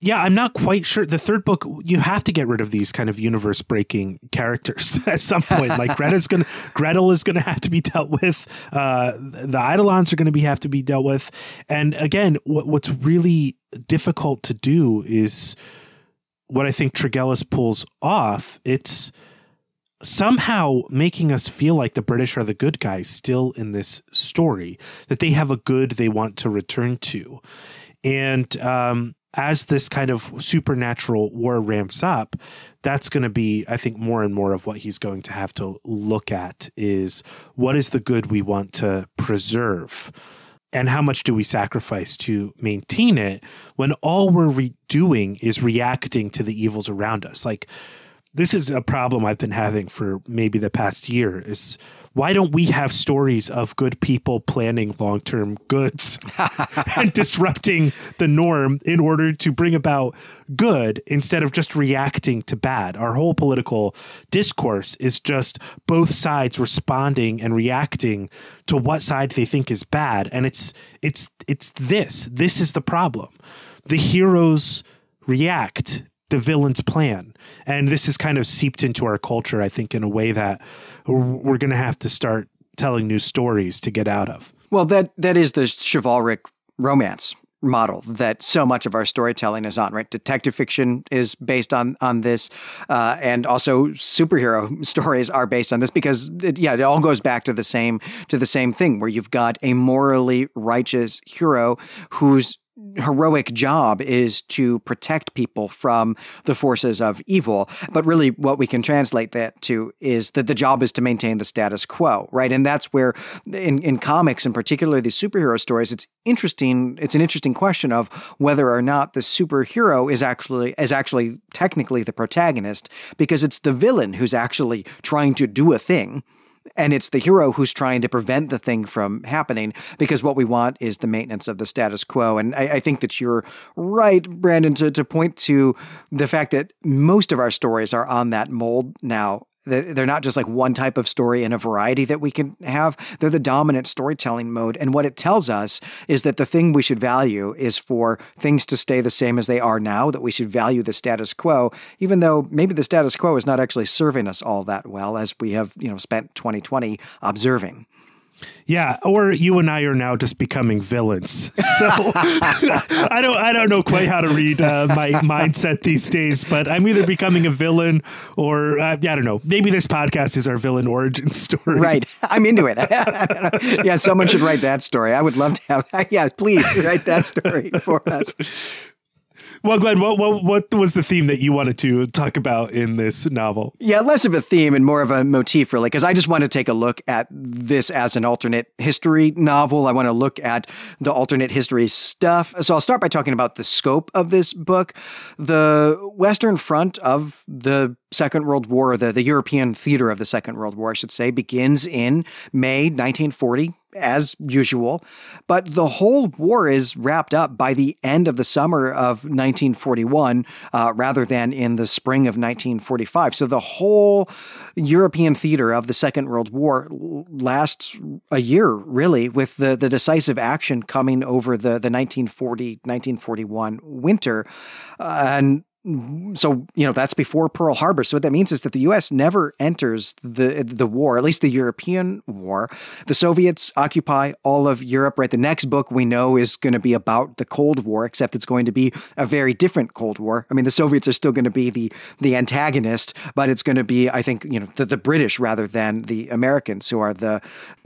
Yeah, I'm not quite sure. The third book, you have to get rid of these kind of universe breaking characters at some point. Like Greta's gonna, Gretel is gonna have to be dealt with. Uh, the Eidolons are gonna be have to be dealt with. And again, what, what's really difficult to do is what I think Tregillis pulls off. It's somehow making us feel like the British are the good guys still in this story, that they have a good they want to return to. And um, as this kind of supernatural war ramps up, that's going to be, I think, more and more of what he's going to have to look at is what is the good we want to preserve? And how much do we sacrifice to maintain it when all we're re- doing is reacting to the evils around us? Like, this is a problem I've been having for maybe the past year is why don't we have stories of good people planning long-term goods and disrupting the norm in order to bring about good instead of just reacting to bad? Our whole political discourse is just both sides responding and reacting to what side they think is bad. And it's it's it's this. This is the problem. The heroes react the villain's plan. And this is kind of seeped into our culture, I think, in a way that we're going to have to start telling new stories to get out of.
Well, that that is the chivalric romance model that so much of our storytelling is on, right? Detective fiction is based on on this, uh, and also superhero stories are based on this because, it, yeah, it all goes back to the same to the same thing where you've got a morally righteous hero who's Mm-hmm. heroic job is to protect people from the forces of evil. But mm-hmm. really, what we can translate that to is that the job is to maintain the status quo, right? And that's where, in, in comics, and particularly these superhero stories, it's interesting. It's an interesting question of whether or not the superhero is actually is actually technically the protagonist, because it's the villain who's actually trying to do a thing and it's the hero who's trying to prevent the thing from happening because what we want is the maintenance of the status quo. And I, I, think that you're right, Brandon, to, to point to the fact that most of our stories are on that mold now. They're not just like one type of story in a variety that we can have. They're the dominant storytelling mode. And what it tells us is that the thing we should value is for things to stay the same as they are now, that we should value the status quo, even though maybe the status quo is not actually serving us all that well as we have, you know, spent 2020 observing.
Yeah, or you and I are now just becoming villains. So I don't I don't know quite how to read uh, my mindset these days, but I'm either becoming a villain or uh, I don't know. Maybe this podcast is our villain origin story.
Right. I'm into it. yeah, someone should write that story. I would love to have yeah, please write that story for us.
Well, Glenn, what, what what was the theme that you wanted to talk about in this novel?
Yeah, less of a theme and more of a motif, really, because I just want to take a look at this as an alternate history novel. I want to look at the alternate history stuff. So I'll start by talking about the scope of this book. The Western Front of the Second World War, the, the European theater of the Second World War, I should say, begins in May 1940 as usual. But the whole war is wrapped up by the end of the summer of 1941 uh, rather than in the spring of 1945. So the whole European theater of the Second World War lasts a year, really, with the, the decisive action coming over the, the 1940 1941 winter. Uh, and Mm-hmm. so you know that's before Pearl Harbor. So what that means is that the U.S. never enters the the war, at least the European war. The Soviets occupy all of Europe. Right. The next book we know is going to be about the Cold War, except it's going to be a very different Cold War. I mean, the Soviets are still going to be the the antagonist, but it's going to be, I think, you know, the, the British rather than the Americans who are the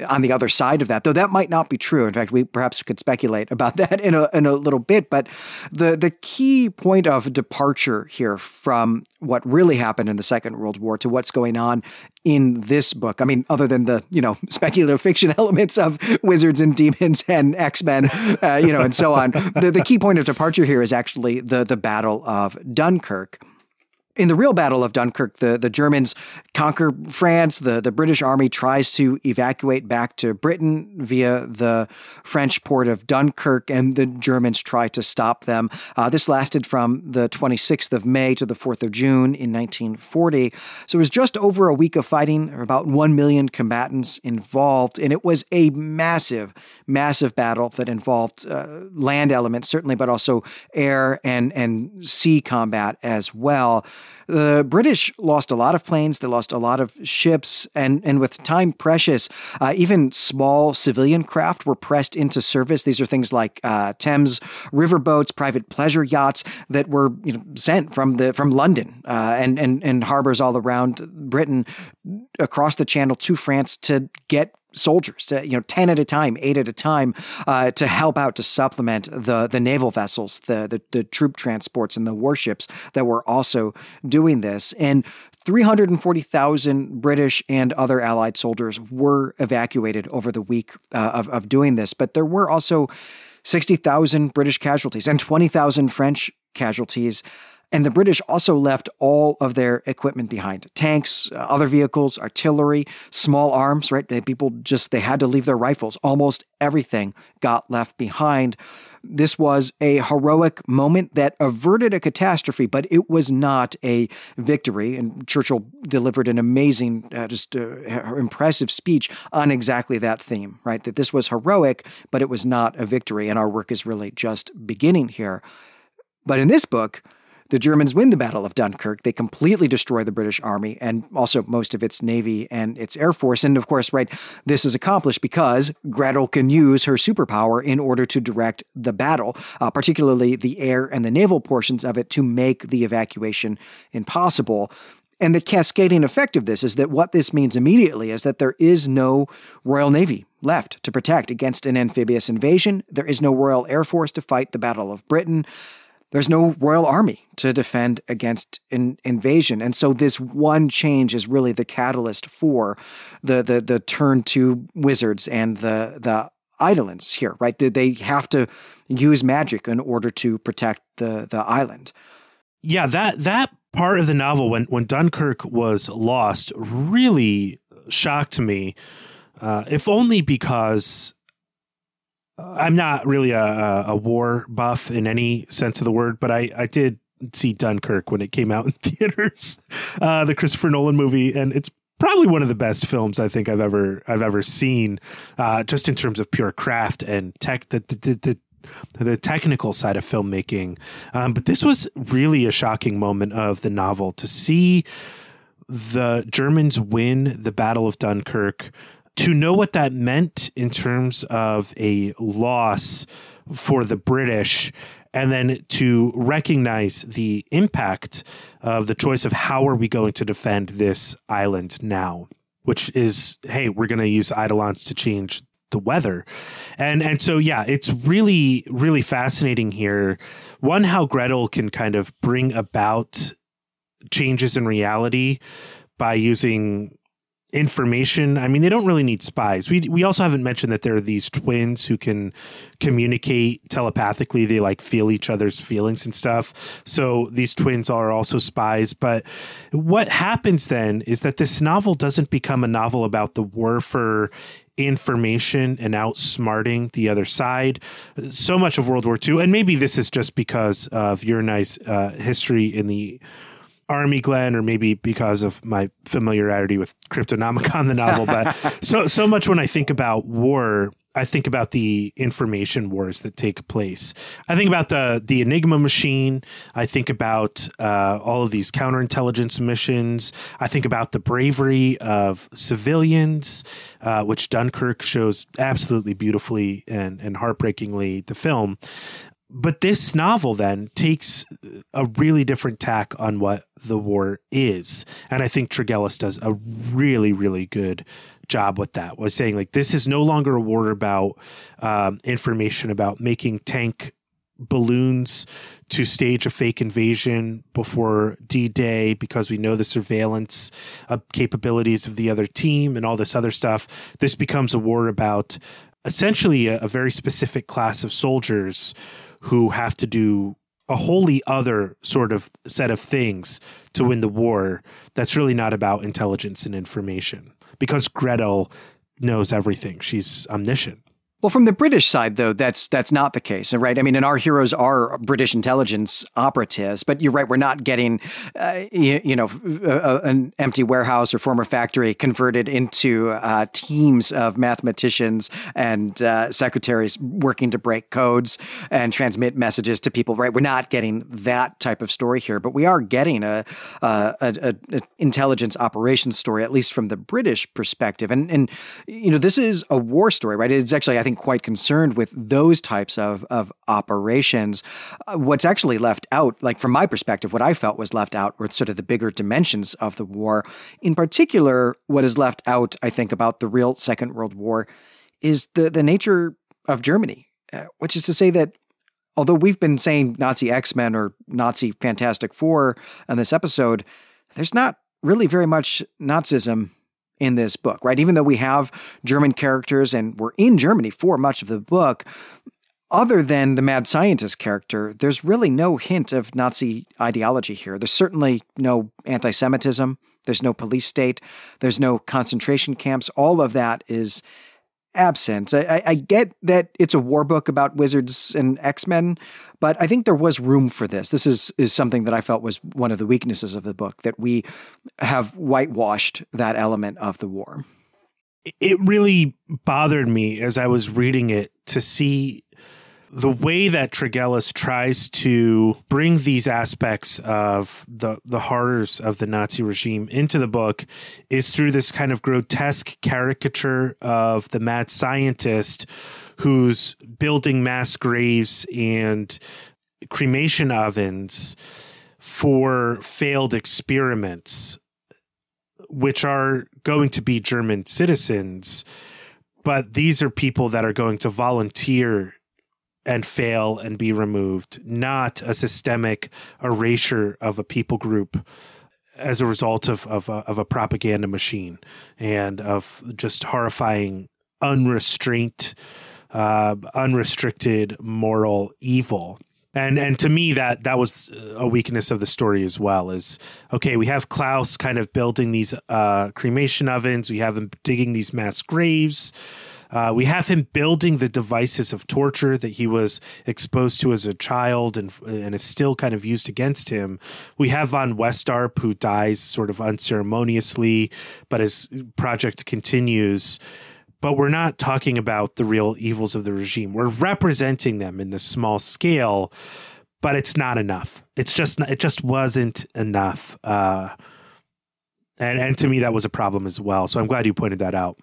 on the other side of that. Though that might not be true. In fact, we perhaps could speculate about that in a in a little bit. But the the key point of departure departure here from what really happened in the Second World War to what's going on in this book. I mean, other than the you know speculative fiction elements of wizards and demons and X Men, uh, you know, and so on. The, the key point of departure here is actually the the Battle of Dunkirk in the real Battle of Dunkirk, the, the Germans conquer France. The, the British army tries to evacuate back to Britain via the French port of Dunkirk, and the Germans try to stop them. Uh, this lasted from the 26th of May to the 4th of June in 1940. So it was just over a week of fighting, about 1 million combatants involved, and it was a massive, massive battle that involved uh, land elements, certainly, but also air and, and sea combat as well. The British lost a lot of planes, they lost a lot of ships, and, and with time precious, uh, even small civilian craft were pressed into service. These are things like uh, Thames riverboats, private pleasure yachts that were you know, sent from the from London uh, and, and, and harbors all around Britain across the channel to France to get soldiers to you know 10 at a time 8 at a time uh, to help out to supplement the the naval vessels the, the the troop transports and the warships that were also doing this and 340,000 British and other Allied soldiers were evacuated over the week uh, of, of doing this, but there were also 60,000 British casualties and 20,000 French casualties. And the British also left all of their equipment behind tanks, uh, other vehicles, artillery, small arms, right? People just, they had to leave their rifles. Almost everything got left behind. This was a heroic moment that averted a catastrophe, but it was not a victory. And Churchill delivered an amazing, uh, just uh, impressive speech on exactly that theme, right? That this was heroic, but it was not a victory. And our work is really just beginning here. But in this book, the Germans win the Battle of Dunkirk. They completely destroy the British Army and also most of its Navy and its Air Force. And of course, right, this is accomplished because Gretel can use her superpower in order to direct the battle, uh, particularly the air and the naval portions of it, to make the evacuation impossible. And the cascading effect of this is that what this means immediately is that there is no Royal Navy left to protect against an amphibious invasion. There is no Royal Air Force to fight the Battle of Britain. There's no Royal Army to defend against an invasion. And so this one change is really the catalyst for the the the turn to wizards and the the Eidolons here, right? They have to use magic in order to protect the the island.
Yeah, that that part of the novel when when Dunkirk was lost really shocked me, uh, if only because I'm not really a, a war buff in any sense of the word, but I I did see Dunkirk when it came out in theaters, uh, the Christopher Nolan movie, and it's probably one of the best films I think I've ever I've ever seen, uh, just in terms of pure craft and tech. The, the, the, the technical side of filmmaking. Um, but this was really a shocking moment of the novel to see the Germans win the Battle of Dunkirk, to know what that meant in terms of a loss for the British, and then to recognize the impact of the choice of how are we going to defend this island now which is hey we're going to use eidolons to change the weather. And and so yeah, it's really really fascinating here. One how Gretel can kind of bring about changes in reality by using information. I mean, they don't really need spies. We we also haven't mentioned that there are these twins who can communicate telepathically. They like feel each other's feelings and stuff. So these twins are also spies. But what happens then is that this novel doesn't become a novel about the war for information and outsmarting the other side. So much of World War II, and maybe this is just because of your nice uh, history in the Army Glenn, or maybe because of my familiarity with Cryptonomicon, the novel. But so so much when I think about war, I think about the information wars that take place. I think about the the Enigma machine. I think about uh, all of these counterintelligence missions. I think about the bravery of civilians, uh, which Dunkirk shows absolutely beautifully and and heartbreakingly. The film but this novel then takes a really different tack on what the war is. And i think Tregillis does a really really good job with that was saying like this is no longer a war about um, information about making tank balloons to stage a fake invasion before d-day because we know the surveillance uh, capabilities of the other team and all this other stuff. This becomes a war about essentially a, a very specific class of soldiers who have to do a wholly other sort of set of things to win the war that's really not about intelligence and information because Gretel knows everything. She's omniscient.
Well, from the British side, though, that's that's not the case, right? I mean, and our heroes are British intelligence operatives, but you're right. We're not getting, uh, you, you, know, a, an empty warehouse or former factory converted into uh, teams of mathematicians and uh, secretaries working to break codes and transmit messages to people, right? We're not getting that type of story here, but we are getting a, a, a, a intelligence operations story, at least from the British perspective. And and you know, this is a war story, right? It's actually, I think, quite concerned with those types of, of operations. Uh, what's actually left out, like from my perspective, what I felt was left out were sort of the bigger dimensions of the war. In particular, what is left out, I think, about the real Second World War is the, the nature of Germany, uh, which is to say that although we've been saying Nazi X Men or Nazi Fantastic Four on this episode, there's not really very much Nazism in this book, right? Even though we have German characters and we're in Germany for much of the book, other than the mad scientist character, there's really no hint of Nazi ideology here. There's certainly no anti Semitism, there's no police state, there's no concentration camps. All of that is absent. I, I, get that it's a war book about wizards and X Men, but I think there was room for this. This is is something that I felt was one of the weaknesses of the book that we have whitewashed that element of the war.
It really bothered me as I was reading it to see the way that Tregillis tries to bring these aspects of the the horrors of the Nazi regime into the book is through this kind of grotesque caricature of the mad scientist who's building mass graves and cremation ovens for failed experiments which are going to be German citizens, but these are people that are going to volunteer and fail and be removed, not a systemic erasure of a people group as a result of of a, of a propaganda machine and of just horrifying unrestrained uh, unrestricted moral evil. And and to me that that was a weakness of the story as well is okay we have klaus kind of building these uh, cremation ovens. We have him digging these mass graves uh, we have him building the devices of torture that he was exposed to as a child and and is still kind of used against him. We have von Westarp who dies sort of unceremoniously, but his project continues but we're not talking about the real evils of the regime. We're representing them in the small scale, but it's not enough. It's just it just wasn't enough. Uh, and and to me that was a problem as well. So I'm glad you pointed that out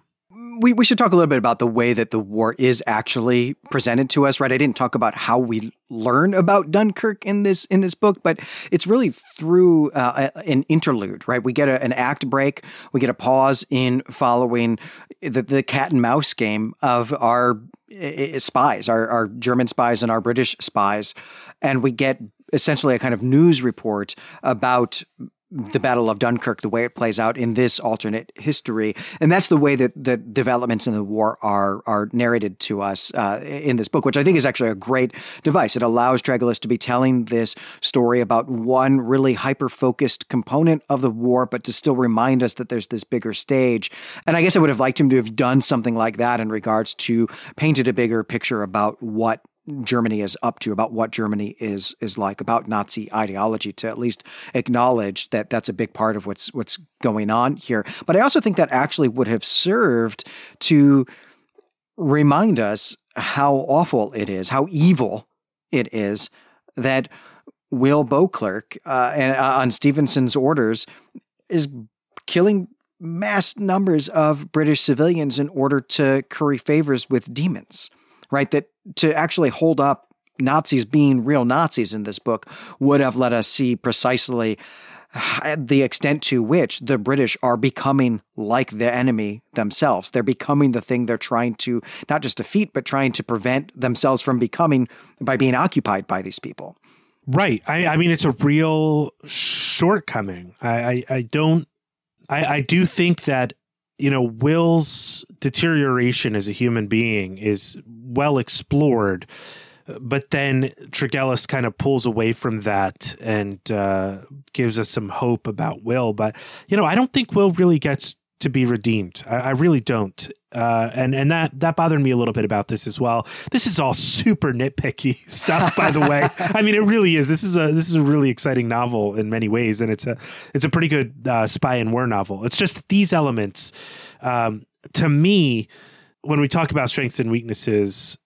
we, we should talk a little bit about the way that the war is actually presented to us, right? I didn't talk about how we learn about Dunkirk in this in this book, but it's really through uh, an interlude, right? We get a, an act break, we get a pause in following the, the cat and mouse game of our uh, spies, our, our German spies and our British spies, and we get essentially a kind of news report about the Battle of Dunkirk, the way it plays out in this alternate history, and that's the way that the developments in the war are are narrated to us uh, in this book, which I think is actually a great device. It allows Tregillis to be telling this story about one really hyper focused component of the war, but to still remind us that there's this bigger stage. And I guess I would have liked him to have done something like that in regards to painted a bigger picture about what Germany is up to, about what Germany is is like, about Nazi ideology, to at least acknowledge that that's a big part of what's what's going on here. But I also think that actually would have served to remind us how awful it is, how evil it is that Will Beauclerk, uh, and, uh, on Stevenson's orders, is killing mass numbers of British civilians in order to curry favors with demons right? That to actually hold up Nazis being real Nazis in this book would have let us see precisely uh, the extent to which the British are becoming like the enemy themselves. They're becoming the thing they're trying to not just defeat, but trying to prevent themselves from becoming by being occupied by these people.
Right. I, I mean, it's a real shortcoming. I, I, I don't, I, I do think that you know, Will's deterioration as a human being is well explored, but then Tregillis kind of pulls away from that and uh, gives us some hope about Will. But you know, I don't think Will really gets to be redeemed. I, I really don't. Uh, and and that that bothered me a little bit about this as well. This is all super nitpicky stuff, by the way. I mean, it really is. This is a this is a really exciting novel in many ways, and it's a it's a pretty good uh, spy and war novel. It's just these elements, um, to me, when we talk about strengths and weaknesses,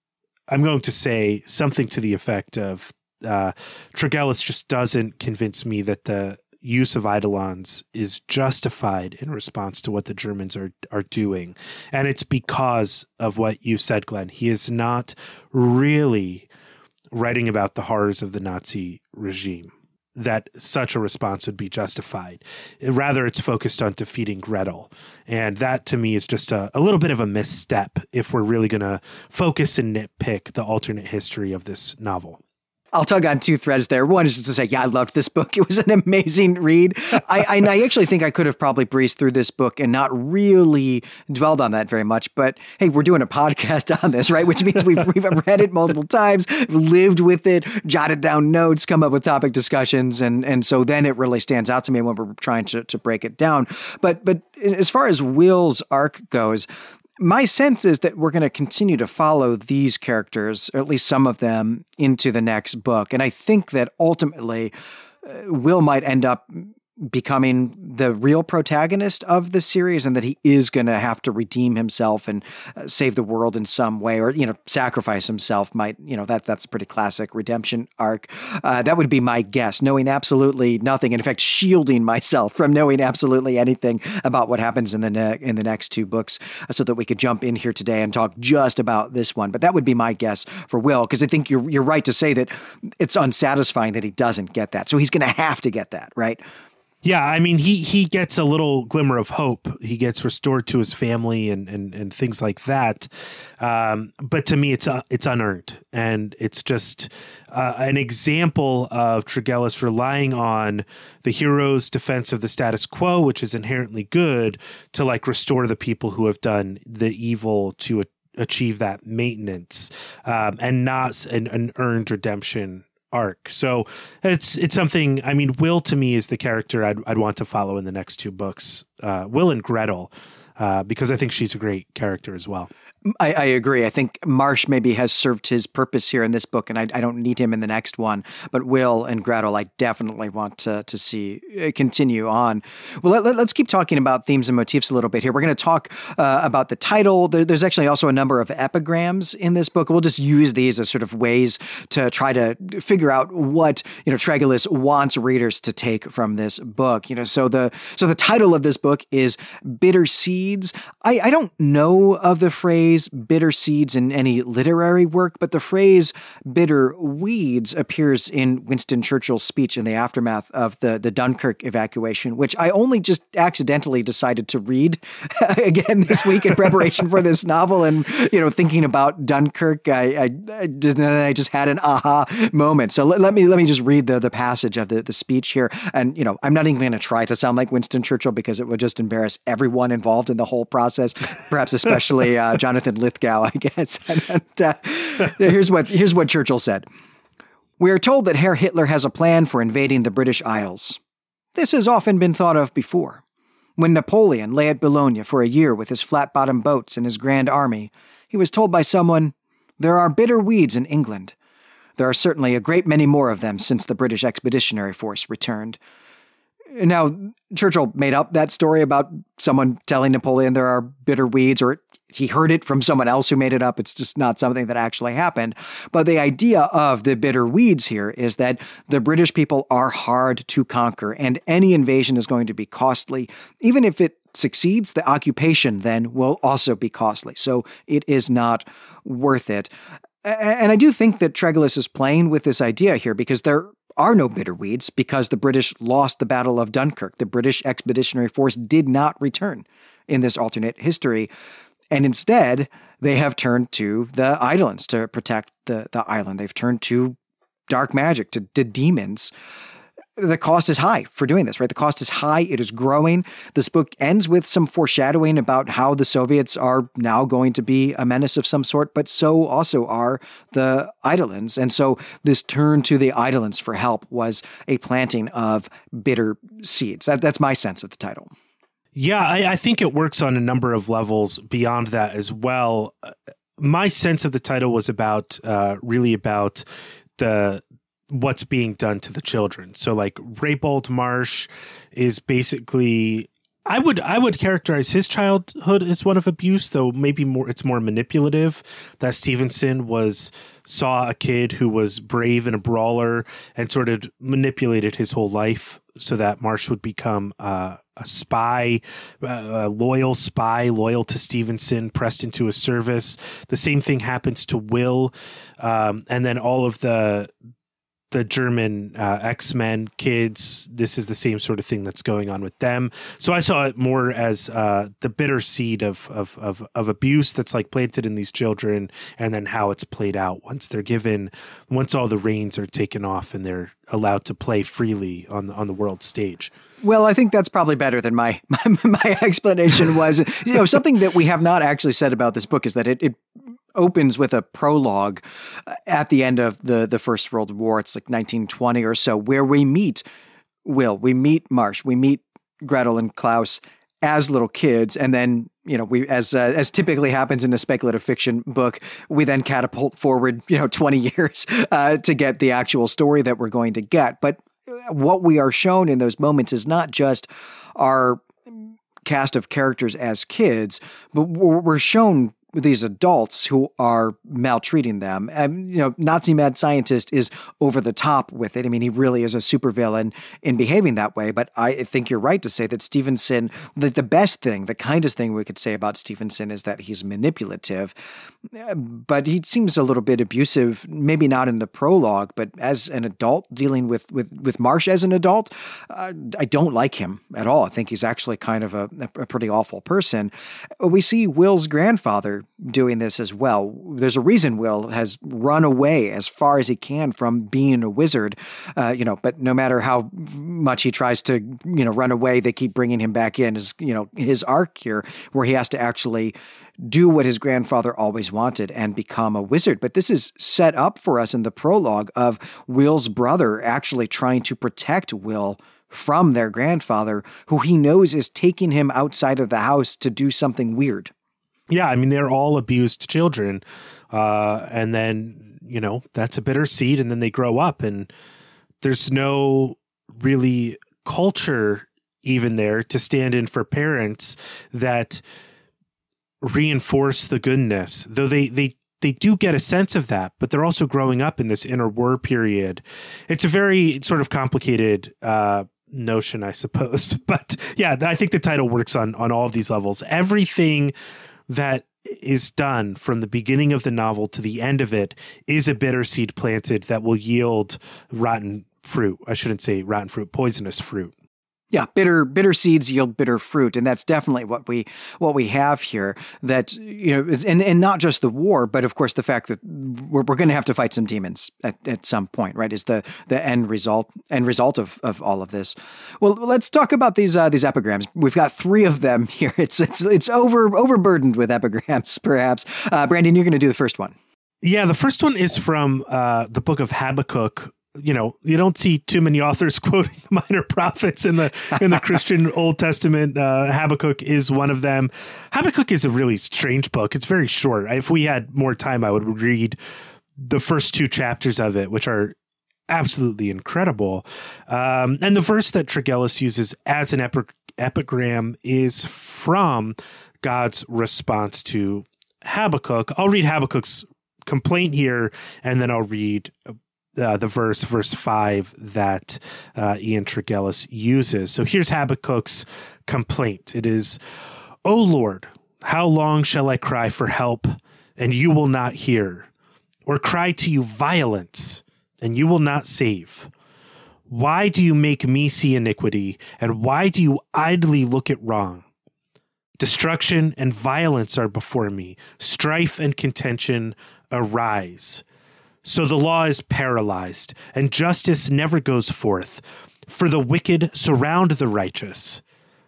I'm going to say something to the effect of uh, Tregillis just doesn't convince me that the use of eidolons is justified in response to what the Germans are are doing, and it's because of what you said, Glenn. He is not really writing about the horrors of the Nazi regime. That such a response would be justified. Rather, it's focused on defeating Gretel. And that to me is just a, a little bit of a misstep if we're really going to focus and nitpick the alternate history of this novel.
I'll tug on two threads there. One is to say, yeah, I loved this book. It was an amazing read. I, I, I, actually think I could have probably breezed through this book and not really dwelled on that very much. But hey, we're doing a podcast on this, right? Which means we've, we've read it multiple times, lived with it, jotted down notes, come up with topic discussions. And, and so then it really stands out to me when we're trying to, to break it down. But, but as far as Will's arc goes, my sense is that we're going to continue to follow these characters, or at least some of them, into the next book. And I think that ultimately, uh, Will might end up becoming the real protagonist of the series and that he is going to have to redeem himself and uh, save the world in some way or you know sacrifice himself might you know that that's a pretty classic redemption arc. Uh, that would be my guess knowing absolutely nothing in fact shielding myself from knowing absolutely anything about what happens in the ne- in the next two books uh, so that we could jump in here today and talk just about this one. But that would be my guess for Will because I think you're you're right to say that it's unsatisfying that he doesn't get that. So he's going to have to get that right
Yeah, I mean he he gets a little glimmer of hope. He gets restored to his family and and, and things like that. Um, but to me, it's uh, it's unearned, and it's just uh, an example of Tregillis relying on the hero's defense of the status quo, which is inherently good, to like restore the people who have done the evil to a, achieve that maintenance, um, and not an, an earned redemption arc. So it's it's something. I mean, Will to me is the character I'd I'd want to follow in the next two books. Uh, Will and Gretel, uh, because I think she's a great character as well.
I, I, agree. I think Marsh maybe has served his purpose here in this book, and I, I, don't need him in the next one. But Will and Gretel, I definitely want to to see uh, continue on. Well, let, us keep talking about themes and motifs a little bit here. We're going to talk uh, about the title. There, there's actually also a number of epigrams in this book. We'll just use these as sort of ways to try to figure out what you know Tregillis wants readers to take from this book. You know, so the so the title of this book is Bitter Seeds. I, I don't know of the phrase phrase bitter seeds in any literary work, but the phrase bitter weeds appears in Winston Churchill's speech in the aftermath of the, the Dunkirk evacuation, which I only just accidentally decided to read again this week in preparation for this novel. And, you know, thinking about Dunkirk, I, I, I, just, I just had an aha moment. So let, let, me let me just read the, the passage of the, the speech here. And, you know, I'm not even going to try to sound like Winston Churchill because it would just embarrass everyone involved in the whole process, perhaps especially uh, Jonathan. Jonathan Lithgow, I guess. and, uh, here's what here's what Churchill said. We are told that Herr Hitler has a plan for invading the British Isles. This has often been thought of before. When Napoleon lay at Boulogne for a year with his flat bottomed boats and his grand army, he was told by someone, There are bitter weeds in England. There are certainly a great many more of them since the British Expeditionary Force returned. Now, Churchill made up that story about someone telling Napoleon there are bitter weeds, or he heard it from someone else who made it up. It's just not something that actually happened. But the idea of the bitter weeds here is that the British people are hard to conquer, and any invasion is going to be costly. Even if it succeeds, the occupation then will also be costly. So it is not worth it. And I do think that Tregillis is playing with this idea here because there are no bitter weeds because the British lost the Battle of Dunkirk. The British Expeditionary Force did not return in this alternate history. And instead, they have turned to the Eidolons to protect the, the island. They've turned to dark magic, to, to demons. The cost is high for doing this, right? The cost is high. It is growing. This book ends with some foreshadowing about how the Soviets are now going to be a menace of some sort, but so also are the Eidolons. And so this turn to the Eidolons for help was a planting of bitter seeds. That, that's my sense of the title.
Yeah, I, I, think it works on a number of levels beyond that as well. My sense of the title was about uh, really about the what's being done to the children. So like Raybould Marsh is basically I would I would characterize his childhood as one of abuse, though maybe more it's more manipulative. That Stevenson was saw a kid who was brave and a brawler and sort of manipulated his whole life so that Marsh would become uh, a spy, uh, a loyal spy, loyal to Stevenson, pressed into his service. The same thing happens to Will, um, and then all of the the German uh, X Men kids. This is the same sort of thing that's going on with them. So I saw it more as uh, the bitter seed of, of, of of abuse that's like planted in these children, and then how it's played out once they're given, once all the reins are taken off and they're allowed to play freely on the, on the world stage.
Well, I think that's probably better than my, my, my explanation was. You know, something that we have not actually said about this book is that it, it opens with a prologue uh, at the end of the the First World War. It's like 1920 or so, where we meet Will, we meet Marsh, we meet Gretel and Klaus as little kids, and then you know we as uh, as typically happens in a speculative fiction book, we then catapult forward you know 20 years uh, to get the actual story that we're going to get. But uh, what we are shown in those moments is not just our cast of characters as kids, but we're shown these adults who are maltreating them. And, you know, Nazi mad scientist is over the top with it. I mean, he really is a supervillain in behaving that way. But I think you're right to say that Stevenson, the, the best thing, the kindest thing we could say about Stevenson is that he's manipulative. But he seems a little bit abusive, maybe not in the prologue, but as an adult dealing with with with Marsh as an adult, uh, I don't like him at all. I think he's actually kind of a, a pretty awful person. We see Will's grandfather doing this as well. There's a reason Will has run away as far as he can from being a wizard, uh, you know. But no matter how much he tries to, you know, run away, they keep bringing him back in. Is you know his arc here, where he has to actually do what his grandfather always wanted and become a wizard. But this is set up for us in the prologue of Will's brother actually trying to protect Will from their grandfather, who he knows is taking him outside of the house to do something weird.
Yeah, I mean, they're all abused children. Uh, and then, you know, that's a bitter seed. And then they grow up, and there's no really culture even there to stand in for parents that reinforce the goodness, though they, they, they do get a sense of that, but they're also growing up in this interwar period. It's a very sort of complicated uh, notion, I suppose. But yeah, I think the title works on on all of these levels. Everything that is done from the beginning of the novel to the end of it is a bitter seed planted that will yield rotten fruit. I shouldn't say rotten fruit, poisonous fruit.
Yeah, bitter bitter seeds yield bitter fruit, and that's definitely what we what we have here. That you know, and and not just the war, but of course the fact that we're, we're going to have to fight some demons at, at some point, right? Is the the end result end result of, of all of this. Well, let's talk about these uh, these epigrams. We've got three of them here. It's it's it's over overburdened with epigrams, perhaps. Uh, Brandon, you're going to do the first one.
Yeah, the first one is from uh, the book of Habakkuk, you know you don't see too many authors quoting the minor prophets in the in the Christian Old Testament. Uh, Habakkuk is one of them. Habakkuk is a really strange book. It's very short. If we had more time, I would read the first two chapters of it, which are absolutely incredible. Um, and the verse that Tregillis uses as an epi- epigram is from God's response to Habakkuk. I'll read Habakkuk's complaint here, and then I'll read the verse, verse five, that uh, Ian Tregillis uses. So here's Habakkuk's complaint. It is, "O Lord, how long shall I cry for help, and you will not hear, or cry to you violence, and you will not save?" Why do you make me see iniquity, and why do you idly look at wrong? Destruction and violence are before me, strife and contention arise. So the law is paralyzed, and justice never goes forth. For the wicked surround the righteous,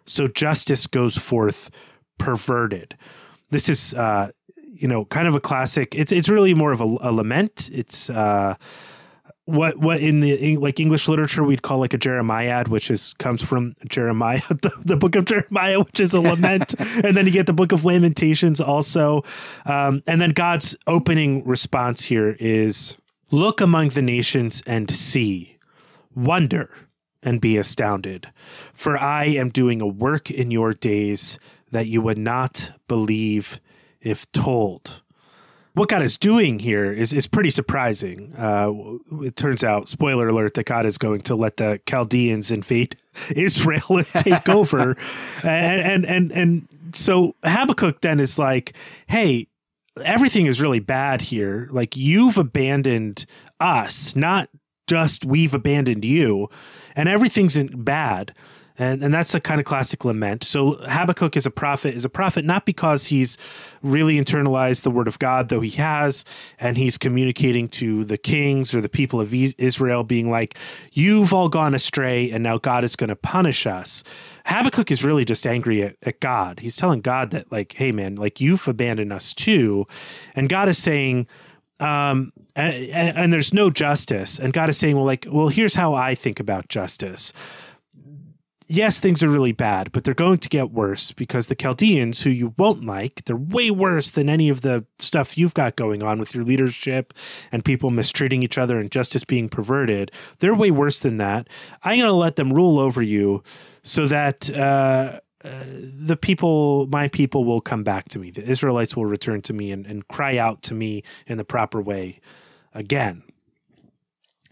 so justice goes forth perverted. This is, uh, you know, kind of a classic. It's it's really more of a, a lament. It's uh, what what in the like English literature we'd call like a Jeremiad, which is comes from Jeremiah, the, the book of Jeremiah, which is a lament, and then you get the book of Lamentations also, um, and then God's opening response here is, "Look among the nations and see, wonder." And be astounded, for I am doing a work in your days that you would not believe if told what God is doing here is is pretty surprising. Uh, it turns out, spoiler alert, that God is going to let the Chaldeans invade Israel and take over, and, and and and so Habakkuk then is like, hey. Everything is really bad here. Like you've abandoned us, not just we've abandoned you, and everything's bad. And, and that's a kind of classic lament. So Habakkuk is a prophet, is a prophet not because he's really internalized the word of God, though he has, and he's communicating to the kings or the people of Israel, being like, You've all gone astray, and now God is going to punish us. Habakkuk is really just angry at, at God. He's telling God that, like, hey, man, like, you've abandoned us too. And God is saying, um, and, and, there's no justice. And God is saying, well, like, well, here's how I think about justice yes, things are really bad, but they're going to get worse because the Chaldeans, who you won't like, they're way worse than any of the stuff you've got going on with your leadership and people mistreating each other and justice being perverted. They're way worse than that. I'm going to let them rule over you so that uh, uh, the people, my people will come back to me. The Israelites will return to me and, and cry out to me in the proper way again.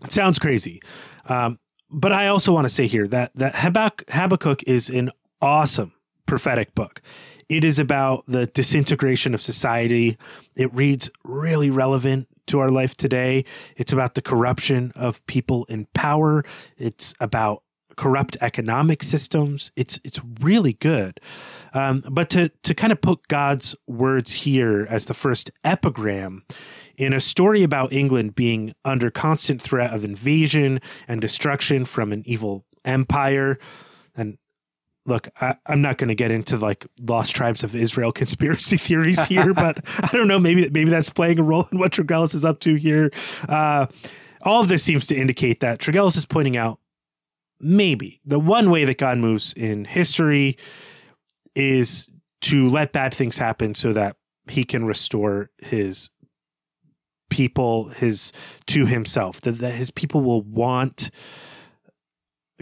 It sounds crazy. Um, but I also want to say here that, that Habakkuk is an awesome prophetic book. It is about the disintegration of society. It reads really relevant to our life today. It's about the corruption of people in power. It's about corrupt economic systems. It's it's really good. Um, but to to kind of put God's words here as the first epigram in a story about England being under constant threat of invasion and destruction from an evil empire, and look, I, am not going to get into like lost tribes of Israel conspiracy theories here, but I don't know. Maybe maybe that's playing a role in what Tregillis is up to here. Uh, all of this seems to indicate that Tregillis is pointing out maybe the one way that God moves in history is to let bad things happen so that he can restore his people his to himself that, that his people will want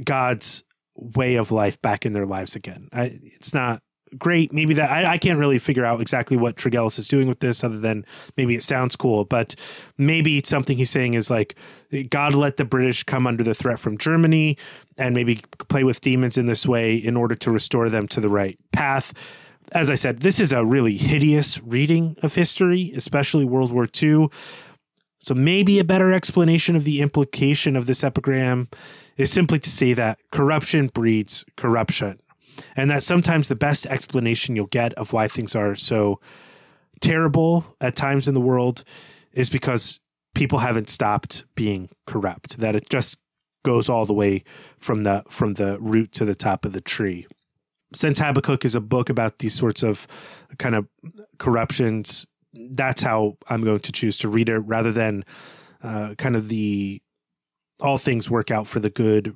god's way of life back in their lives again I, it's not great. Maybe that I, I, can't really figure out exactly what Tregillis is doing with this, other than maybe it sounds cool. But maybe something he's saying is like God let the British come under the threat from Germany, and maybe play with demons in this way in order to restore them to the right path. As I said, this is a really hideous reading of history, especially World War II. So maybe a better explanation of the implication of this epigram is simply to say that corruption breeds corruption and that sometimes the best explanation you'll get of why things are so terrible at times in the world is because people haven't stopped being corrupt that it just goes all the way from the from the root to the top of the tree since habakkuk is a book about these sorts of kind of corruptions that's how i'm going to choose to read it rather than uh, kind of the all things work out for the good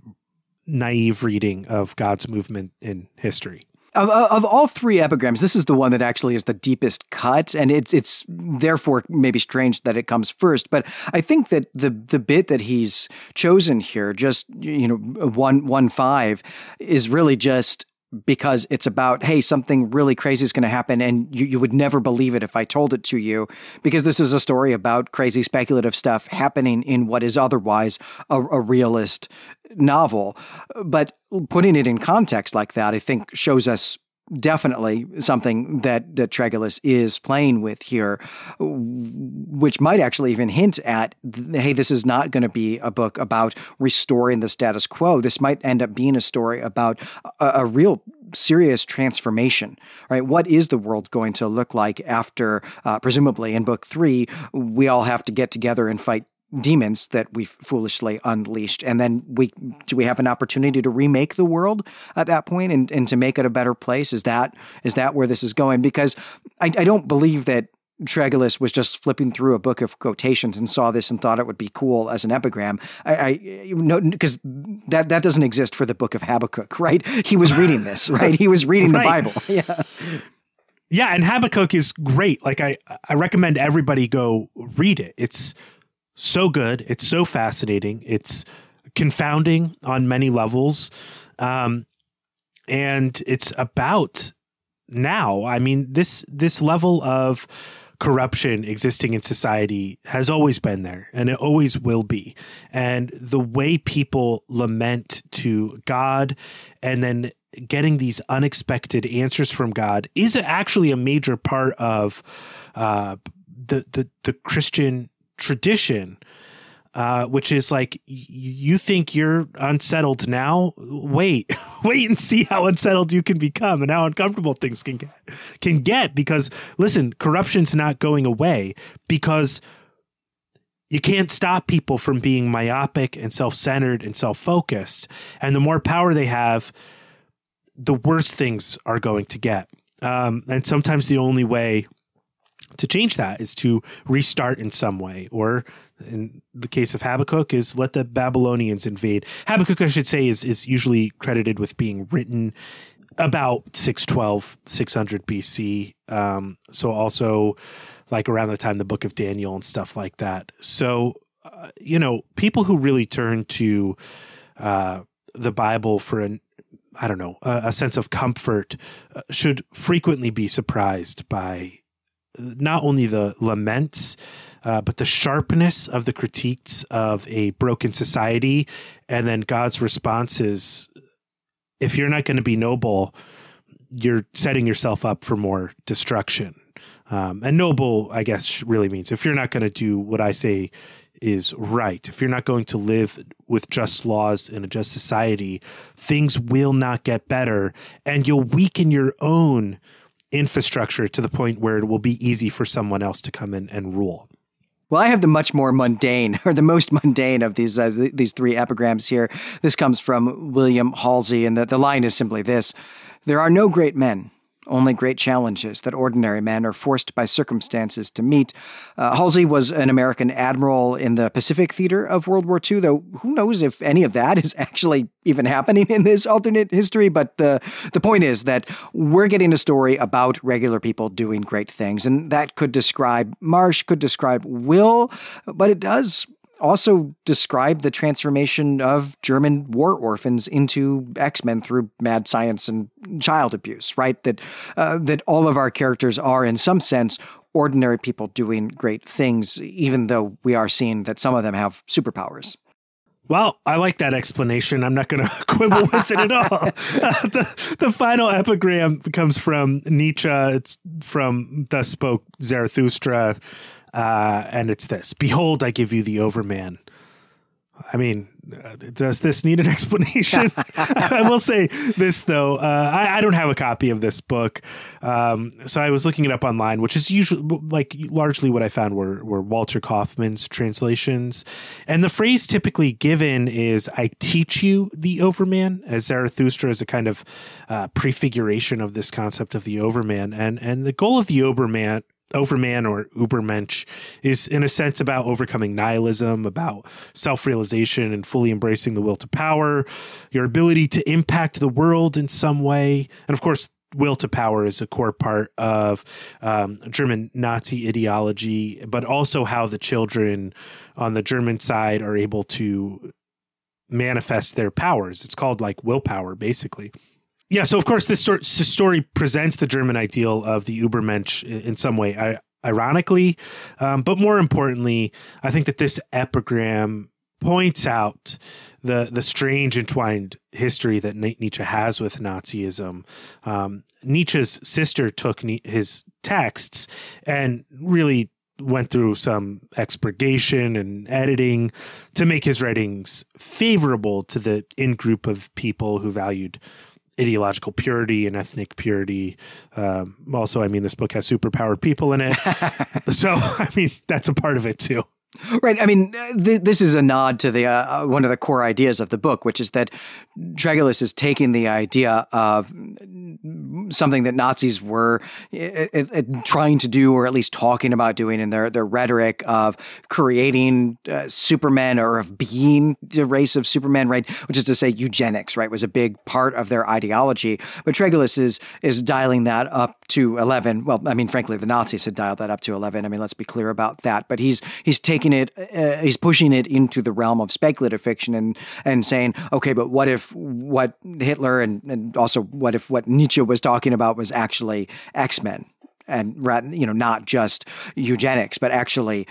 naive reading of God's movement in history.
Of, of all three epigrams, this is the one that actually is the deepest cut, and it's it's therefore maybe strange that it comes first. But I think that the the bit that he's chosen here, just you know, one one five, is really just because it's about hey something really crazy is going to happen and you, you would never believe it if i told it to you because this is a story about crazy speculative stuff happening in what is otherwise a, a realist novel. But putting it in context like that i think shows us definitely something that that Tregillis is playing with here, which might actually even hint at, hey, this is not going to be a book about restoring the status quo. This might end up being a story about a, a real serious transformation, right? What is the world going to look like after, uh, presumably in book three, we all have to get together and fight demons that we've foolishly unleashed and then we do we have an opportunity to remake the world at that point and, and to make it a better place is that is that where this is going because i, I don't believe that Tregillis was just flipping through a book of quotations and saw this and thought it would be cool as an epigram. I, I know because that that doesn't exist for the book of Habakkuk, right? He was reading this, right? He was reading right. the Bible. Yeah.
Yeah, and Habakkuk is great. Like I I recommend everybody go read it. It's so good. It's so fascinating. It's confounding on many levels. Um, and it's about now. I mean, this this level of corruption existing in society has always been there and it always will be. And the way people lament to God and then getting these unexpected answers from God is actually a major part of uh, the, the the Christian tradition uh, which is like you think you're unsettled now? Wait wait and see how unsettled you can become and how uncomfortable things can get can get because listen corruption's not going away because you can't stop people from being myopic and self-centered and self-focused. And the more power they have the worse things are going to get. Um, and sometimes the only way to change that is to restart in some way, or in the case of Habakkuk, is let the Babylonians invade. Habakkuk, I should say, is is usually credited with being written about 612, 600 BC. Um, so also like around the time the book of Daniel and stuff like that. So, uh, you know, people who really turn to uh, the Bible for an I don't know, a, sense of comfort, uh, should frequently be surprised by not only the laments, uh, but the sharpness of the critiques of a broken society. And then God's response is if you're not going to be noble, you're setting yourself up for more destruction. Um, and noble, I guess, really means if you're not going to do what I say is right, if you're not going to live with just laws in a just society, things will not get better and you'll weaken your own infrastructure to the point where it will be easy for someone else to come in and rule.
Well, I have the much more mundane, or the most mundane of these uh, these three epigrams here. This comes from William Halsey, and the, the line is simply this There are no great men, only great challenges that ordinary men are forced by circumstances to meet. Uh, Halsey was an American admiral in the Pacific theater of World War II, though who knows if any of that is actually even happening in this alternate history. But the, the point is that we're getting a story about regular people doing great things, and that could describe Marsh, could describe Will, but it does also describe the transformation of German war orphans into X Men through mad science and child abuse, right? That uh, that all of our characters are, in some sense, ordinary people doing great things, even though we are seeing that some of them have superpowers.
Well, I like that explanation. I'm not going to quibble with it at all. Uh, the, the final epigram comes from Nietzsche. It's from Thus Spoke Zarathustra. Uh, and it's this Behold, I give you the Overman. I mean, uh, does this need an explanation? I will say this though. Uh, I, I, don't have a copy of this book, um, so I was looking it up online, which is usually like largely what I found were were Walter Kaufmann's translations, and the phrase typically given is "I teach you the Overman," as Zarathustra is a kind of uh, prefiguration of this concept of the Overman, and and the goal of the Overman Overman or Ubermensch is, in a sense, about overcoming nihilism, about self realization and fully embracing the will to power, your ability to impact the world in some way. And of course, will to power is a core part of um, German Nazi ideology, but also how the children on the German side are able to manifest their powers. It's called like willpower, basically yeah, so of course this story, presents the German ideal of the Ubermensch in some way, ironically, um, but more importantly, I think that this epigram points out the the strange entwined history that Nietzsche has with Nazism. Um, Nietzsche's sister took his texts and really went through some expurgation and editing to make his writings favorable to the in group of people who valued ideological purity and ethnic purity. Um, also, I mean, this book has superpowered people in it. so, I mean, that's a part of it too.
Right. I mean, th- this is a nod to the uh, uh, one of the core ideas of the book, which is that Tregillis is taking the idea of something that Nazis were it, it, trying to do, or at least talking about doing in their their rhetoric of creating uh, Supermen or of being the race of Supermen, right? Which is to say, eugenics, right, was a big part of their ideology. But Tregillis is is dialing that up to eleven. Well, I mean, frankly, the Nazis had dialed that up to eleven. I mean, let's be clear about that. But he's he's taking taking it, uh, he's pushing it into the realm of speculative fiction and and saying, okay, but what if what Hitler and and also what if what Nietzsche was talking about was actually X Men? and you know not just eugenics but actually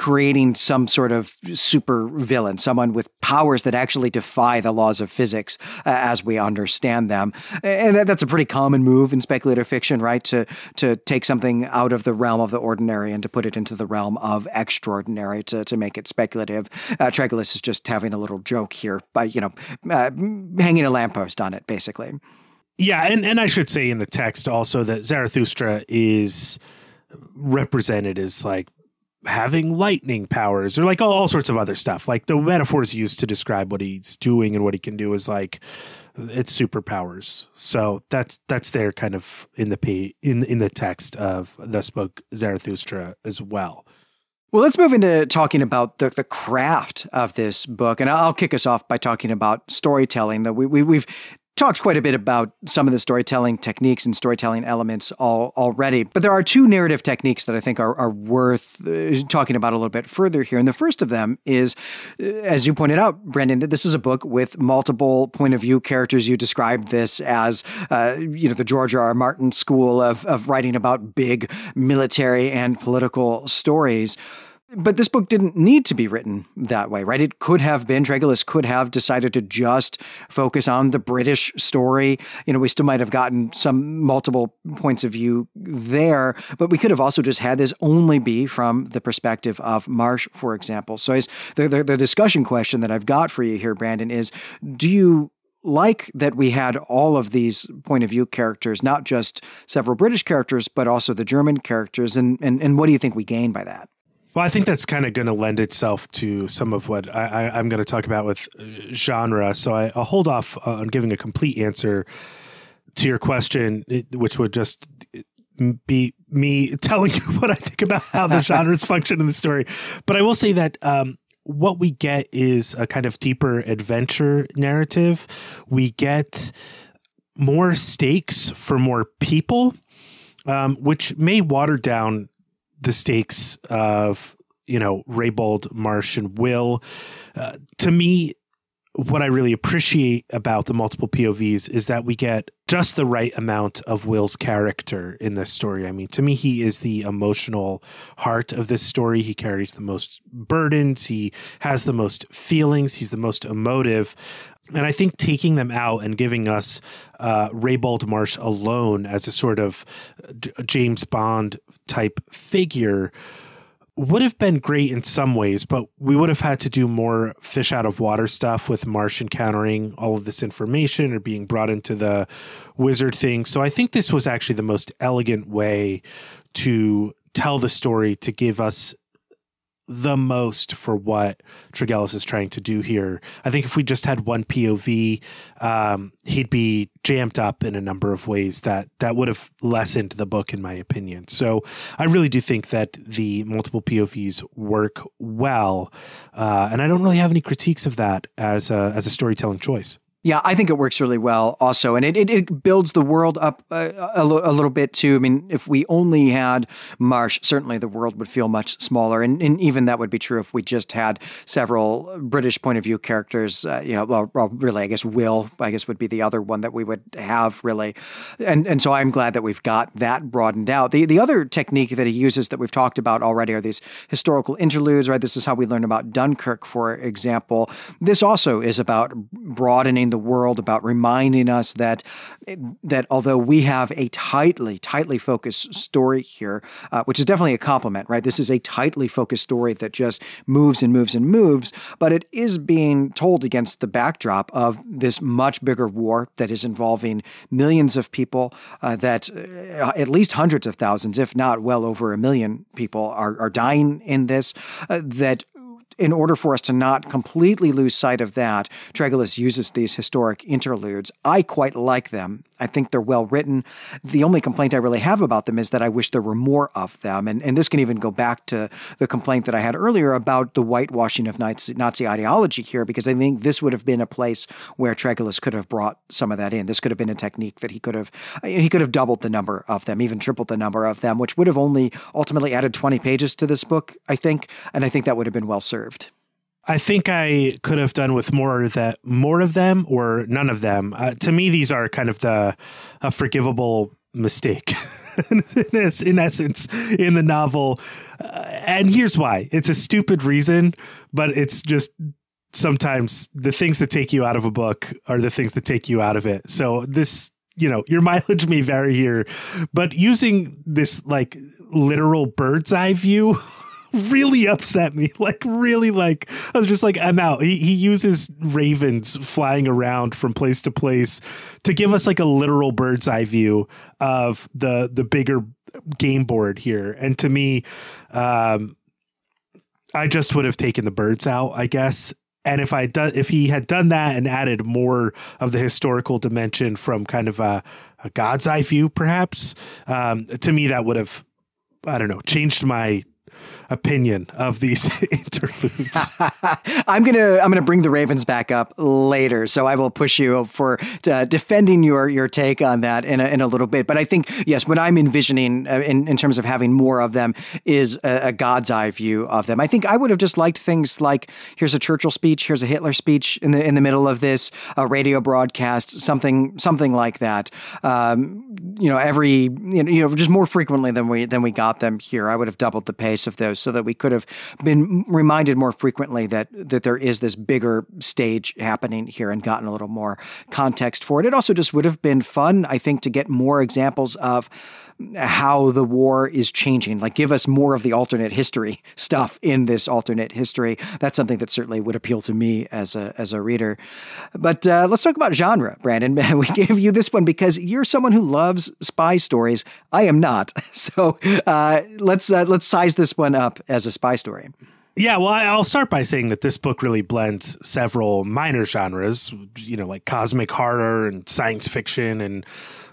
creating some sort of super villain, someone with powers that actually defy the laws of physics uh, as we understand them. And that, that's a pretty common move in speculative fiction, right? To to take something out of the realm of the ordinary and to put it into the realm of extraordinary to, to make it speculative. Uh, is just having a little joke here by, you know, uh, hanging a lamppost on it, basically.
Yeah, and, and I should say in the text also that Zarathustra is represented as like having lightning powers or like all, all, sorts of other stuff. Like the metaphors used to describe what he's doing and what he can do is like it's superpowers. So that's that's there kind of in the pay, in in the text of Thus Spoke Zarathustra as well.
Well, let's move into talking about the, the craft of this book. And I'll kick us off by talking about storytelling. That we, we, we've talked quite a bit about some of the storytelling techniques and storytelling elements all, already, but there are two narrative techniques that I think are, are worth uh, talking about a little bit further here. And the first of them is, uh, as you pointed out, Brendan, that this is a book with multiple point of view characters. You described this as, uh, you know, the George R. R. Martin school of, of writing about big military and political stories. But this book didn't need to be written that way, right? It could have been, Tregillis could have decided to just focus on the British story. You know, we still might have gotten some multiple points of view there, but we could have also just had this only be from the perspective of Marsh, for example. So the, the, the discussion question that I've got for you here, Brandon, is do you like that we had all of these point of view characters, not just several British characters, but also the German characters. And, and, and what do you think we gain by that?
Well, I think that's kind of going to lend itself to some of what I, am going to talk about with uh, genre. So I, will hold off on giving a complete answer to your question, which would just be me telling you what I think about how the genres function in the story. But I will say that um, what we get is a kind of deeper adventure narrative. We get more stakes for more people, um, which may water down the stakes of you know Raybould, Marsh, and Will. Uh, to me, what I really appreciate about the multiple POVs is that we get just the right amount of Will's character in this story. I mean, to me, he is the emotional heart of this story. He carries the most burdens, he has the most feelings, he's the most emotive. And I think taking them out and giving us uh, Raybould Marsh alone as a sort of James Bond type figure would have been great in some ways, but we would have had to do more fish out of water stuff with Marsh encountering all of this information or being brought into the wizard thing. So I think this was actually the most elegant way to tell the story to give us the most for what Tregillis is trying to do here. I think if we just had one POV, um, he'd be jammed up in a number of ways that that would have lessened the book, in my opinion. So I really do think that the multiple POVs work well, uh, and I don't really have any critiques of that as a, as a storytelling choice.
Yeah, I think it works really well also. And it, it, it builds the world up a, a, a, little bit too. I mean, if we only had Marsh, certainly the world would feel much smaller. And, and even that would be true if we just had several British point of view characters. Uh, you know, well, well, really, I guess Will, I guess, would be the other one that we would have really. And, and so I'm glad that we've got that broadened out. The, the other technique that he uses that we've talked about already are these historical interludes, right? This is how we learn about Dunkirk, for example. This also is about broadening the world about reminding us that that although we have a tightly tightly focused story here, uh, which is definitely a compliment, right? This is a tightly focused story that just moves and moves and moves, but it is being told against the backdrop of this much bigger war that is involving millions of people. Uh, that uh, at least hundreds of thousands, if not well over a million people, are are dying in this. Uh, that in order for us to not completely lose sight of that, Tregillis uses these historic interludes. I quite like them. I think they're well written. The only complaint I really have about them is that I wish there were more of them. And, and this can even go back to the complaint that I had earlier about the whitewashing of Nazi, ideology here, because I think this would have been a place where Tregillis could have brought some of that in. This could have been a technique that he could have he could have doubled the number of them, even tripled the number of them, which would have only ultimately added 20 pages to this book, I think. And I think that would have been well served.
I think I could have done with more of that, more of them, or none of them. Uh, to me, these are kind of the a forgivable mistake. in essence, in the novel, uh, and here's why: it's a stupid reason, but it's just sometimes the things that take you out of a book are the things that take you out of it. So this, you know, your mileage may vary here, but using this like literal bird's eye view really upset me. Like really like I was just like I'm out. He he uses ravens flying around from place to place to give us like a literal bird's eye view of the the bigger game board here. And to me um I just would have taken the birds out, I guess. And if I done if he had done that and added more of the historical dimension from kind of a, a God's eye view, perhaps, um, to me that would have I don't know changed my opinion of these interludes.
I'm gonna I'm gonna bring the Ravens back up later, so I will push you for uh, defending your your take on that in a, in a little bit. But I think yes, what I'm envisioning uh, in in terms of having more of them is a, a, God's eye view of them. I think I would have just liked things like here's a Churchill speech, here's a Hitler speech in the in the middle of this, a radio broadcast, something something like that. Um, you know, every you know, you know just more frequently than we than we got them here. I would have doubled the pace of those so that we could have been reminded more frequently that that there is this bigger stage happening here and gotten a little more context for it. It also just would have been fun, I think, to get more examples of how the war is changing. Like, give us more of the alternate history stuff in this alternate history. That's something that certainly would appeal to me as a as a reader. But uh, let's talk about genre, Brandon. We gave you this one because you're someone who loves spy stories. I am not. So uh, let's uh, let's size this one up as a spy story.
Yeah, well, I'll start by saying that this book really blends several minor genres, you know, like cosmic horror and science fiction and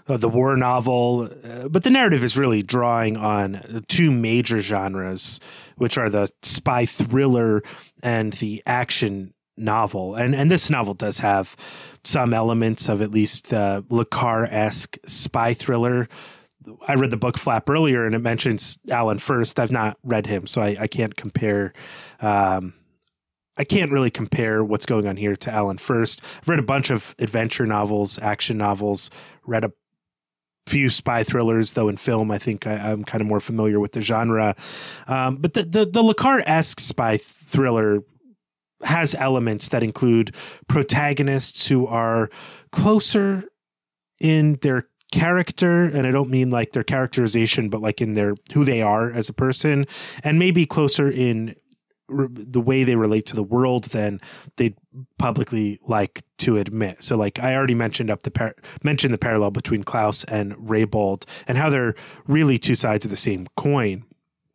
uh, the war novel. Uh, but the narrative is really drawing on two major genres, which are the spy thriller and the action novel. And and this novel does have some elements of at least the Le Carre esque spy thriller. I read the book Flap earlier, and it mentions Alan Furst. I've not read him, so I, I can't compare. Um, I can't really compare what's going on here to Alan Furst. I've read a bunch of adventure novels, action novels, read a few spy thrillers, though in film, I think I, am kind of more familiar with the genre. Um, but the the, the Le Carre esque spy thriller has elements that include protagonists who are closer in their character and i don't mean like their characterization but like in their who they are as a person and maybe closer in re- the way they relate to the world than they'd publicly like to admit. So, like I already mentioned up the par- mentioned the parallel between Klaus and Raybould and how they're really two sides of the same coin.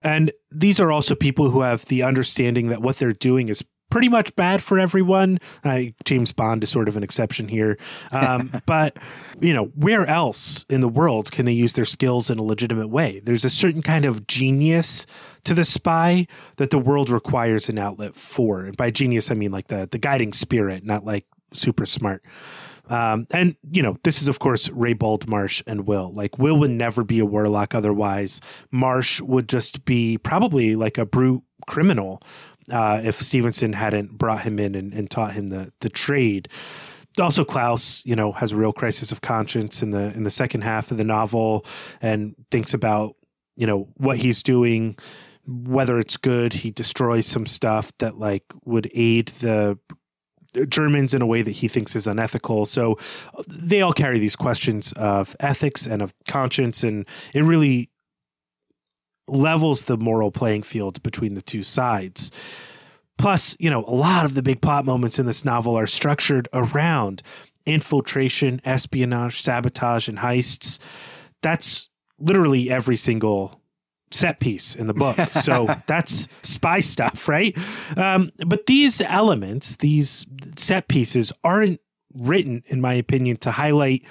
And these are also people who have the understanding that what they're doing is pretty much bad for everyone. Uh, James Bond is sort of an exception here. Um, but, you know, where else in the world can they use their skills in a legitimate way? There's a certain kind of genius to the spy that the world requires an outlet for. And by genius, I mean like the, the guiding spirit, not like super smart. Um, and you know, this is of course Raybould, Marsh, and Will. Like Will would never be a warlock otherwise. Marsh would just be probably like a brute criminal uh, if Stevenson hadn't brought him in and, and taught him the the trade. Also, Klaus, you know, has a real crisis of conscience in the in the second half of the novel, and thinks about you know what he's doing, whether it's good. He destroys some stuff that like would aid the Germans in a way that he thinks is unethical. So they all carry these questions of ethics and of conscience, and it really levels the moral playing field between the two sides. Plus, you know, a lot of the big plot moments in this novel are structured around infiltration, espionage, sabotage, and heists. That's literally every single set piece in the book. So that's spy stuff, right? Um, but these elements, these set pieces, aren't written, in my opinion, to highlight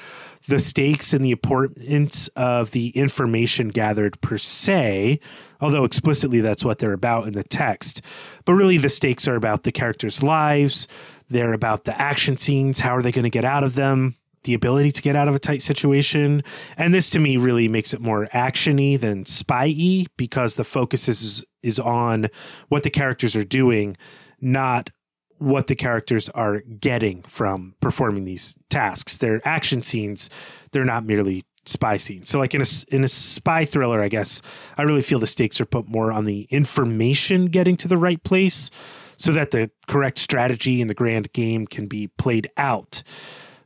the stakes and the importance of the information gathered per se, although explicitly that's what they're about in the text. But really, the stakes are about the characters' lives, they're about the action scenes, how are they going to get out of them, the ability to get out of a tight situation. And this to me really makes it more actiony than spy-y because the focus is is on what the characters are doing, not what the characters are getting from performing these tasks. They're action scenes. They're not merely spy scenes. So like in a in a spy thriller, I guess I really feel the stakes are put more on the information getting to the right place so that the correct strategy in the grand game can be played out.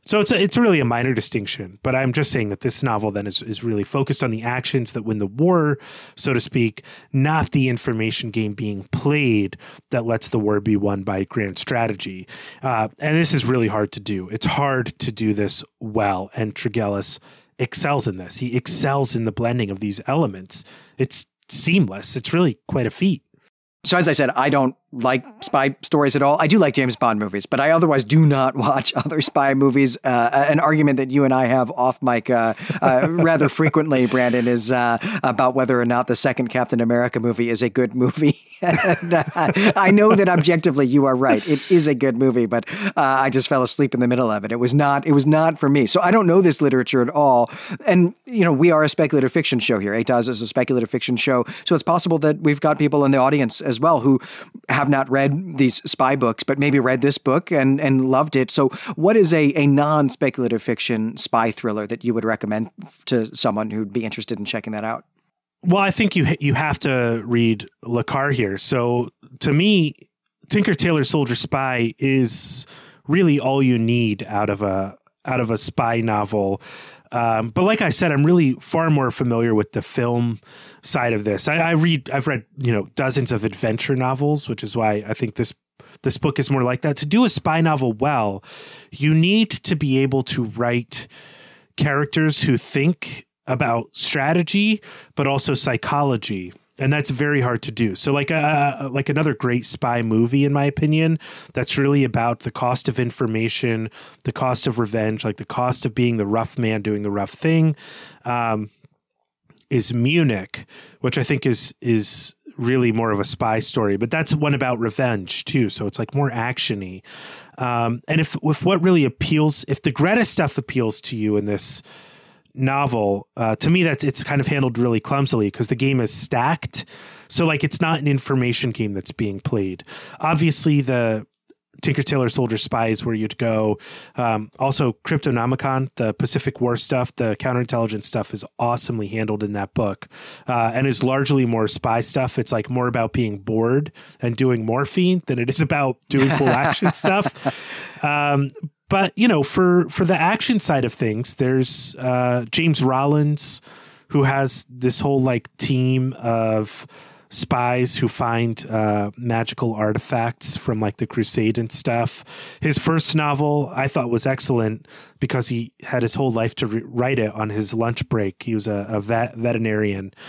So it's a, it's really a minor distinction, but I'm just saying that this novel then is, is really focused on the actions that win the war, so to speak, not the information game being played that lets the war be won by grand strategy. Uh, and this is really hard to do. It's hard to do this well, and Tregillis excels in this. He excels in the blending of these elements. It's seamless. It's really quite a feat.
So, as I said, I don't like spy stories at all. I do like James Bond movies, but I otherwise do not watch other spy movies. Uh, an argument that you and I have off mic uh, uh, rather frequently, Brandon, is uh, about whether or not the second Captain America movie is a good movie. and, uh, I know that objectively you are right; it is a good movie, but uh, I just fell asleep in the middle of it. It was not. It was not for me. So I don't know this literature at all. And you know, we are a speculative fiction show here. ATOS is a speculative fiction show, so it's possible that we've got people in the audience as well who have not read these spy books, but maybe read this book and, and loved it. So, what is a, a non speculative fiction spy thriller that you would recommend to someone who'd be interested in checking that out?
Well, I think you you have to read Le Carre here. So, to me, Tinker Tailor Soldier Spy is really all you need out of a out of a spy novel. Um, but like I said, I'm really far more familiar with the film side of this. I, I, read, I've read, you know, dozens of adventure novels, which is why I think this this book is more like that. To do a spy novel well, you need to be able to write characters who think about strategy, but also psychology and that's very hard to do. So, like a uh, uh, like another great spy movie, in my opinion, that's really about the cost of information, the cost of revenge, like the cost of being the rough man doing the rough thing, um, is Munich, which I think is is really more of a spy story. But that's one about revenge too, so it's like more actiony. Um, and if if what really appeals, if the Greta stuff appeals to you in this novel, uh, to me, that's it's kind of handled really clumsily because the game is stacked. So like it's not an information game that's being played. Obviously, the Tinker Tailor Soldier Spy is where you'd go. Um, also, Cryptonomicon, the Pacific War stuff, the counterintelligence stuff is awesomely handled in that book uh, and is largely more spy stuff. It's like more about being bored and doing morphine than it is about doing cool action stuff. Um, but you know, for for the action side of things, there's uh, James Rollins, who has this whole like team of spies who find uh, magical artifacts from like the crusade and stuff. His first novel i thought was excellent because he had his whole life to re- write it on his lunch break. He was a, a vet- veterinarian.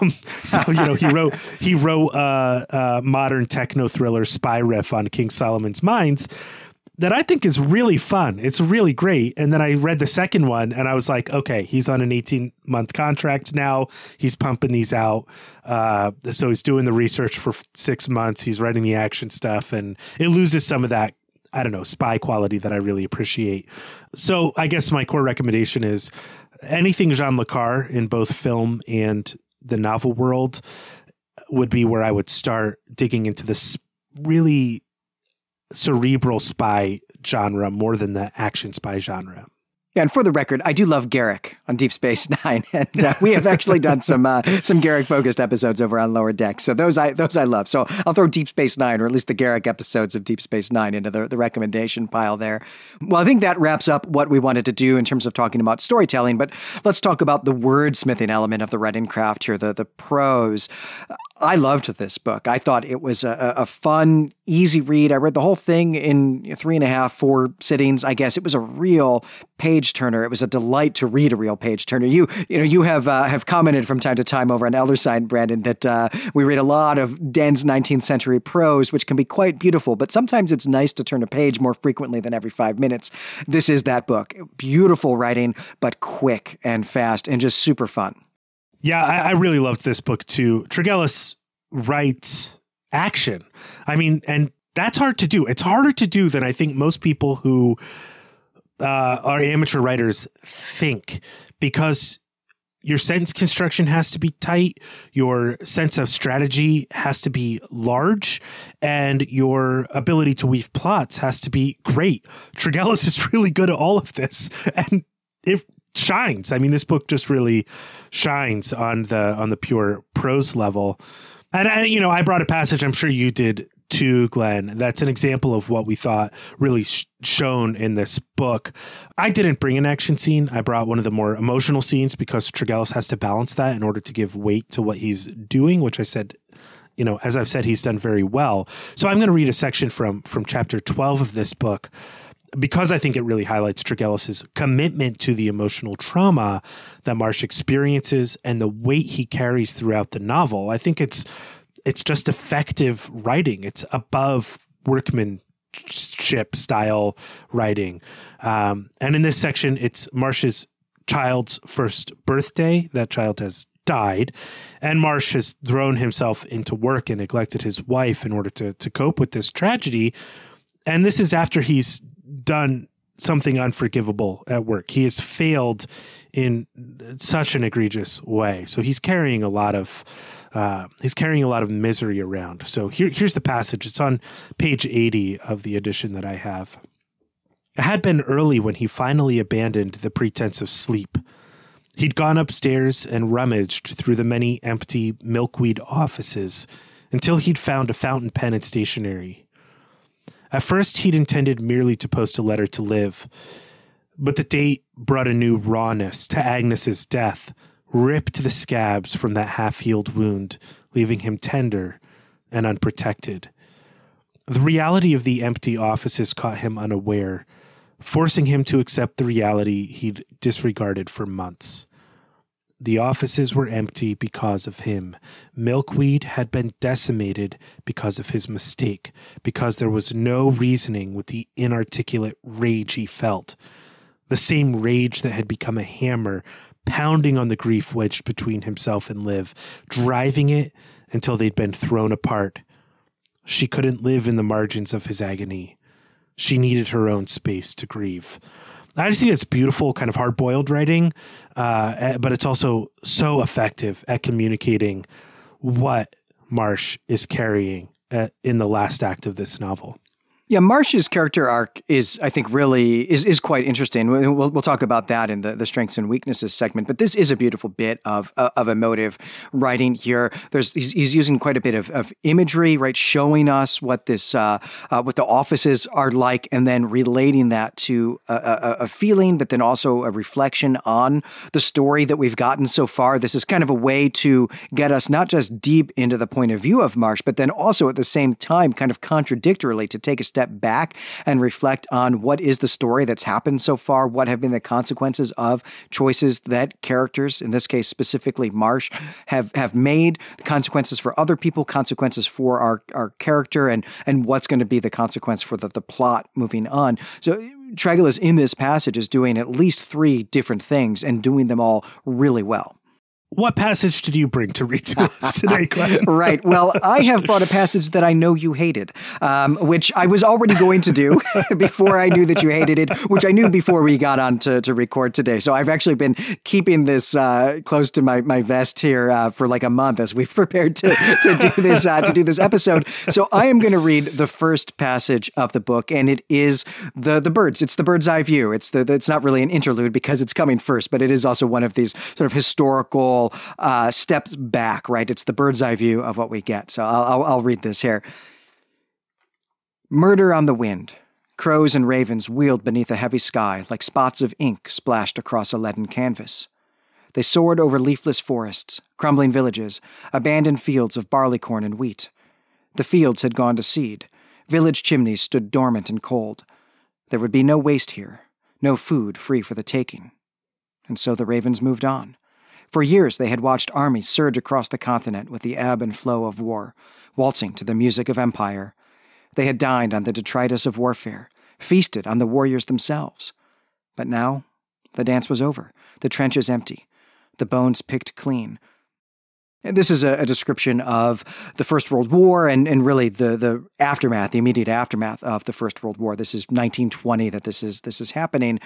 Um, so you know he wrote he wrote uh, uh, modern techno thriller spy riff on king solomon's mines that I think is really fun. It's really great. And then I read the second one and I was like, okay, he's on an 18 month contract now. He's pumping these out. Uh, so he's doing the research for six months. He's writing the action stuff and it loses some of that, I don't know, spy quality that I really appreciate. So I guess my core recommendation is anything Jean Le Carre in both film and the novel world would be where I would start digging into this really cerebral spy genre more than the action spy genre.
Yeah, and for the record, I do love Garak on Deep Space Nine, and uh, we have actually done some uh, some Garak focused episodes over on Lower Deck. So those I those I love. So I'll throw Deep Space Nine, or at least the Garak episodes of Deep Space Nine, into the, the recommendation pile there. Well, I think that wraps up what we wanted to do in terms of talking about storytelling. But let's talk about the wordsmithing element of the writing craft here, the the prose. I loved this book. I thought it was a, a, fun, easy read. I read the whole thing in three and a half, four sittings. I guess it was a real page turner. It was a delight to read a real page turner. You, you know, you have uh, have commented from time to time over on Elder Sign, Brandon, that uh, we read a lot of Den's 19th century prose, which can be quite beautiful. But sometimes it's nice to turn a page more frequently than every five minutes. This is that book. Beautiful writing, but quick and fast, and just super fun.
Yeah, I, I really loved this book too. Tregillis writes action. I mean, and that's hard to do. It's harder to do than I think most people who uh, are amateur writers think because your sentence construction has to be tight, your sense of strategy has to be large, and your ability to weave plots has to be great. Tregillis is really good at all of this, and if shines. I mean, this book just really shines on the on the pure prose level. And I, you know, I brought a passage. I'm sure you did too, Glenn. That's an example of what we thought really sh- shown in this book. I didn't bring an action scene. I brought one of the more emotional scenes because Tregillis has to balance that in order to give weight to what he's doing, which I said you know, as I've said, he's done very well. So I'm going to read a section from from chapter 12 of this book because I think it really highlights Tregillis' commitment to the emotional trauma that Marsh experiences and the weight he carries throughout the novel. I think it's it's just effective writing. It's above workmanship style writing. Um, and in this section, it's Marsh's child's first birthday. That child has died, and Marsh has thrown himself into work and neglected his wife in order to to cope with this tragedy. And this is after he's done something unforgivable at work. He has failed in such an egregious way. So he's carrying a lot of uh, he's carrying a lot of misery around. So here, here's the passage. It's on page 80 of the edition that I have. It had been early when he finally abandoned the pretense of sleep. He'd gone upstairs and rummaged through the many empty milkweed offices until he'd found a fountain pen and stationery. At first, he'd intended merely to post a letter to Liv, but the date brought a new rawness to Agnes's death, ripped the scabs from that half healed wound, leaving him tender and unprotected. The reality of the empty offices caught him unaware, forcing him to accept the reality he'd disregarded for months. The offices were empty because of him. Milkweed had been decimated because of his mistake, because there was no reasoning with the inarticulate rage he felt. The same rage that had become a hammer, pounding on the grief wedged between himself and Liv, driving it until they'd been thrown apart. She couldn't live in the margins of his agony. She needed her own space to grieve. I just think it's beautiful, kind of hard boiled writing, uh, eh, but it's also so effective at communicating what Marsh is carrying at, uh, in the last act of this novel.
Yeah, Marsh's character arc is, I think, really is is quite interesting. We'll we'll talk about that in the, the strengths and weaknesses segment. But this is a beautiful bit of uh, of emotive writing here. There's he's, he's using quite a bit of, of imagery, right, showing us what this uh, uh, what the offices are like, and then relating that to a, a, a, feeling, but then also a reflection on the story that we've gotten so far. This is kind of a way to get us not just deep into the point of view of Marsh, but then also at the same time, kind of contradictorily, to take a step back and reflect on what is the story that's happened so far, what have been the consequences of choices that characters, in this case specifically Marsh, have have made, the consequences for other people, consequences for our our character, and and what's going to be the consequence for the, the plot moving on. So Tregillis in this passage is doing at least three different things and doing them all really well.
What passage did you bring to read to us today, Glenn?
right. Well, I have brought a passage that I know you hated, um, which I was already going to do before I knew that you hated it, which I knew before we got on to, to record today. So I've actually been keeping this uh, close to my, my vest here uh, for like a month as we've prepared to, to do this uh, to do this episode. So I am going to read the first passage of the book, and it is the the birds. It's the bird's eye view. It's the it's not really an interlude because it's coming first, but it is also one of these sort of historical uh, steps back, right? It's the bird's eye view of what we get. So I'll, I'll, I'll read this here. Murder on the wind. Crows and ravens wheeled beneath a heavy sky like spots of ink splashed across a leaden canvas. They soared over leafless forests, crumbling villages, abandoned fields of barleycorn and wheat. The fields had gone to seed. Village chimneys stood dormant and cold. There would be no waste here, no food free for the taking. And so the ravens moved on, for years, they had watched armies surge across the continent with the ebb and flow of war, waltzing to the music of empire. They had dined on the detritus of warfare, feasted on the warriors themselves. But now, the dance was over, the trenches empty, the bones picked clean, this is a, a, description of the First World War and, and really the, the aftermath, the immediate aftermath of the First World War. This is 1920 that this is this is happening,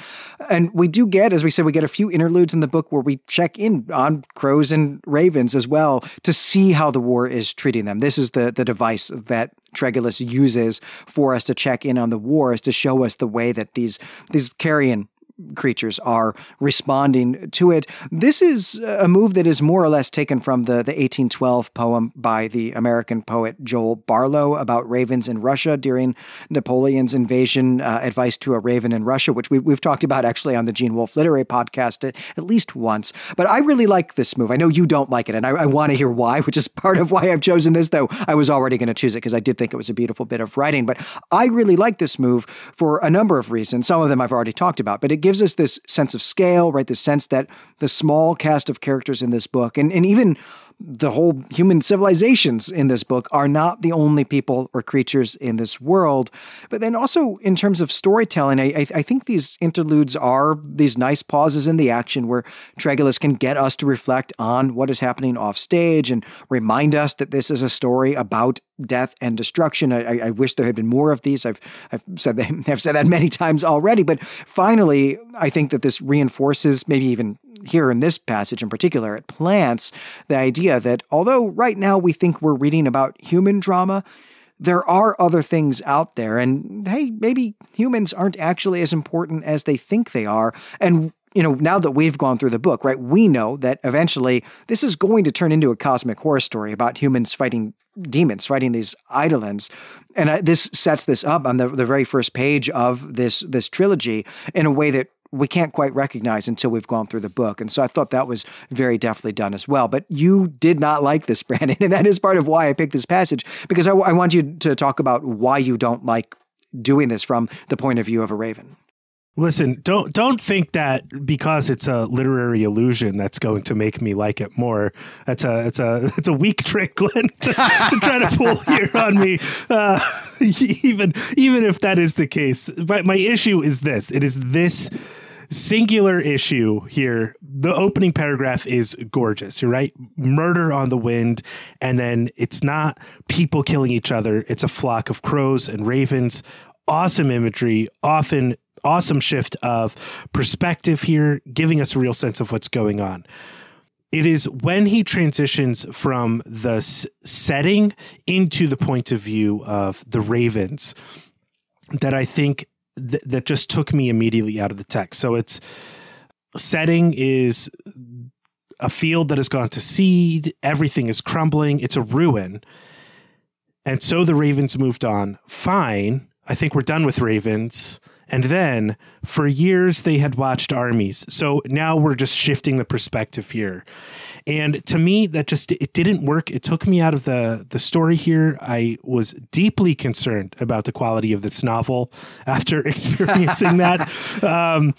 and we do get, as we said, we get a few interludes in the book where we check in on crows and ravens as well to see how the war is treating them. This is the the device that Tregillis uses for us to check in on the war, is to show us the way that these these carrion creatures are responding to it. This is a move that is more or less taken from the, the 1812 poem by the American poet Joel Barlow about ravens in Russia during Napoleon's invasion, uh, Advice to a Raven in Russia, which we, we've talked about actually on the Gene Wolfe Literary podcast at, at least once. But I really like this move. I know you don't like it, and I, I want to hear why, which is part of why I've chosen this, though I was already going to choose it because I did think it was a beautiful bit of writing. But I really like this move for a number of reasons. Some of them I've already talked about, but it gives gives us this sense of scale, right? The sense that the small cast of characters in this book, and, and even the whole human civilizations in this book are not the only people or creatures in this world. But then also in terms of storytelling, I, I think these interludes are these nice pauses in the action where Tregillis can get us to reflect on what is happening off stage and remind us that this is a story about death and destruction. I, I wish there had been more of these. I've I've said that, I've said that many times already. But finally, I think that this reinforces, maybe even here in this passage in particular, it plants the idea that although right now we think we're reading about human drama, there are other things out there. And hey, maybe humans aren't actually as important as they think they are. And you know, now that we've gone through the book, right, we know that eventually this is going to turn into a cosmic horror story about humans fighting demons, fighting these eidolons. And uh, this sets this up on the, the very first page of this this trilogy in a way that we can't quite recognize until we've gone through the book. And so I thought that was very deftly done as well. But you did not like this, Brandon. And that is part of why I picked this passage, because I, I want you to talk about why you don't like doing this from the point of view of a raven.
Listen, don't don't think that because it's a literary illusion that's going to make me like it more. That's a it's a it's a weak trick, Glenn, to, to try to pull here on me. Uh, even even if that is the case, my my issue is this: it is this singular issue here. The opening paragraph is gorgeous. You're right. Murder on the wind. And then it's not people killing each other. It's a flock of crows and ravens. Awesome imagery, often awesome shift of perspective here, giving us a real sense of what's going on. It is when he transitions from the setting into the point of view of the Ravens that I think th- that just took me immediately out of the text. So it's setting is a field that has gone to seed, everything is crumbling, it's a ruin. And so the Ravens moved on. Fine. I think we're done with Ravens. And then for years they had watched armies. So now we're just shifting the perspective here. And to me that just it didn't work. It took me out of the the story here. I was deeply concerned about the quality of this novel after experiencing that. Um,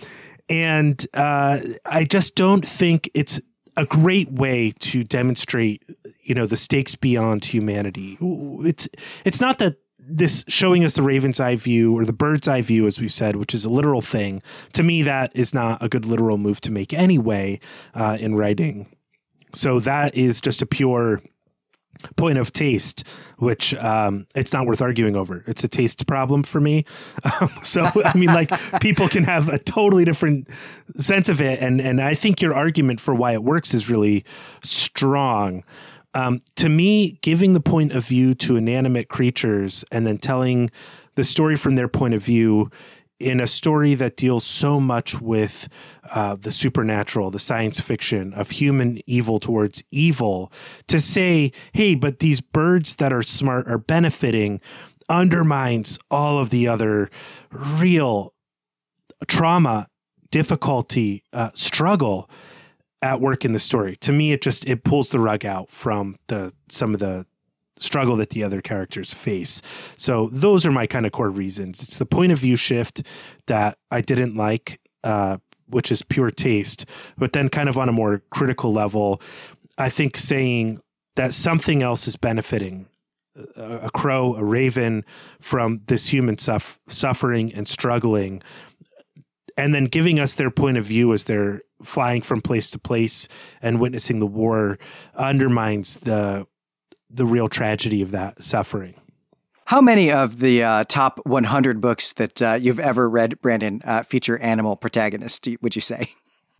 and uh, I just don't think it's a great way to demonstrate you know the stakes beyond humanity it's it's not that this showing us the raven's eye view or the bird's eye view, as we've said, which is a literal thing, to me, that is not a good literal move to make anyway uh, in writing. So that is just a pure point of taste, which um, it's not worth arguing over. It's a taste problem for me. Um, so I mean, like people can have a totally different sense of it, and and I think your argument for why it works is really strong. Um, to me, giving the point of view to inanimate creatures and then telling the story from their point of view in a story that deals so much with uh, the supernatural, the science fiction of human evil towards evil, to say, hey, but these birds that are smart are benefiting undermines all of the other real trauma, difficulty, uh, struggle at work in the story. To me, it just it pulls the rug out from the some of the struggle that the other characters face. So those are my kind of core reasons. It's the point of view shift that I didn't like, uh, which is pure taste. But then, kind of on a more critical level, I think saying that something else is benefiting a, crow, a raven from this human suff- suffering and struggling, and then giving us their point of view as they're flying from place to place and witnessing the war undermines the the real tragedy of that suffering.
How many of the uh, top 100 books that uh, you've ever read, Brandon, uh, feature animal protagonists? Would you say?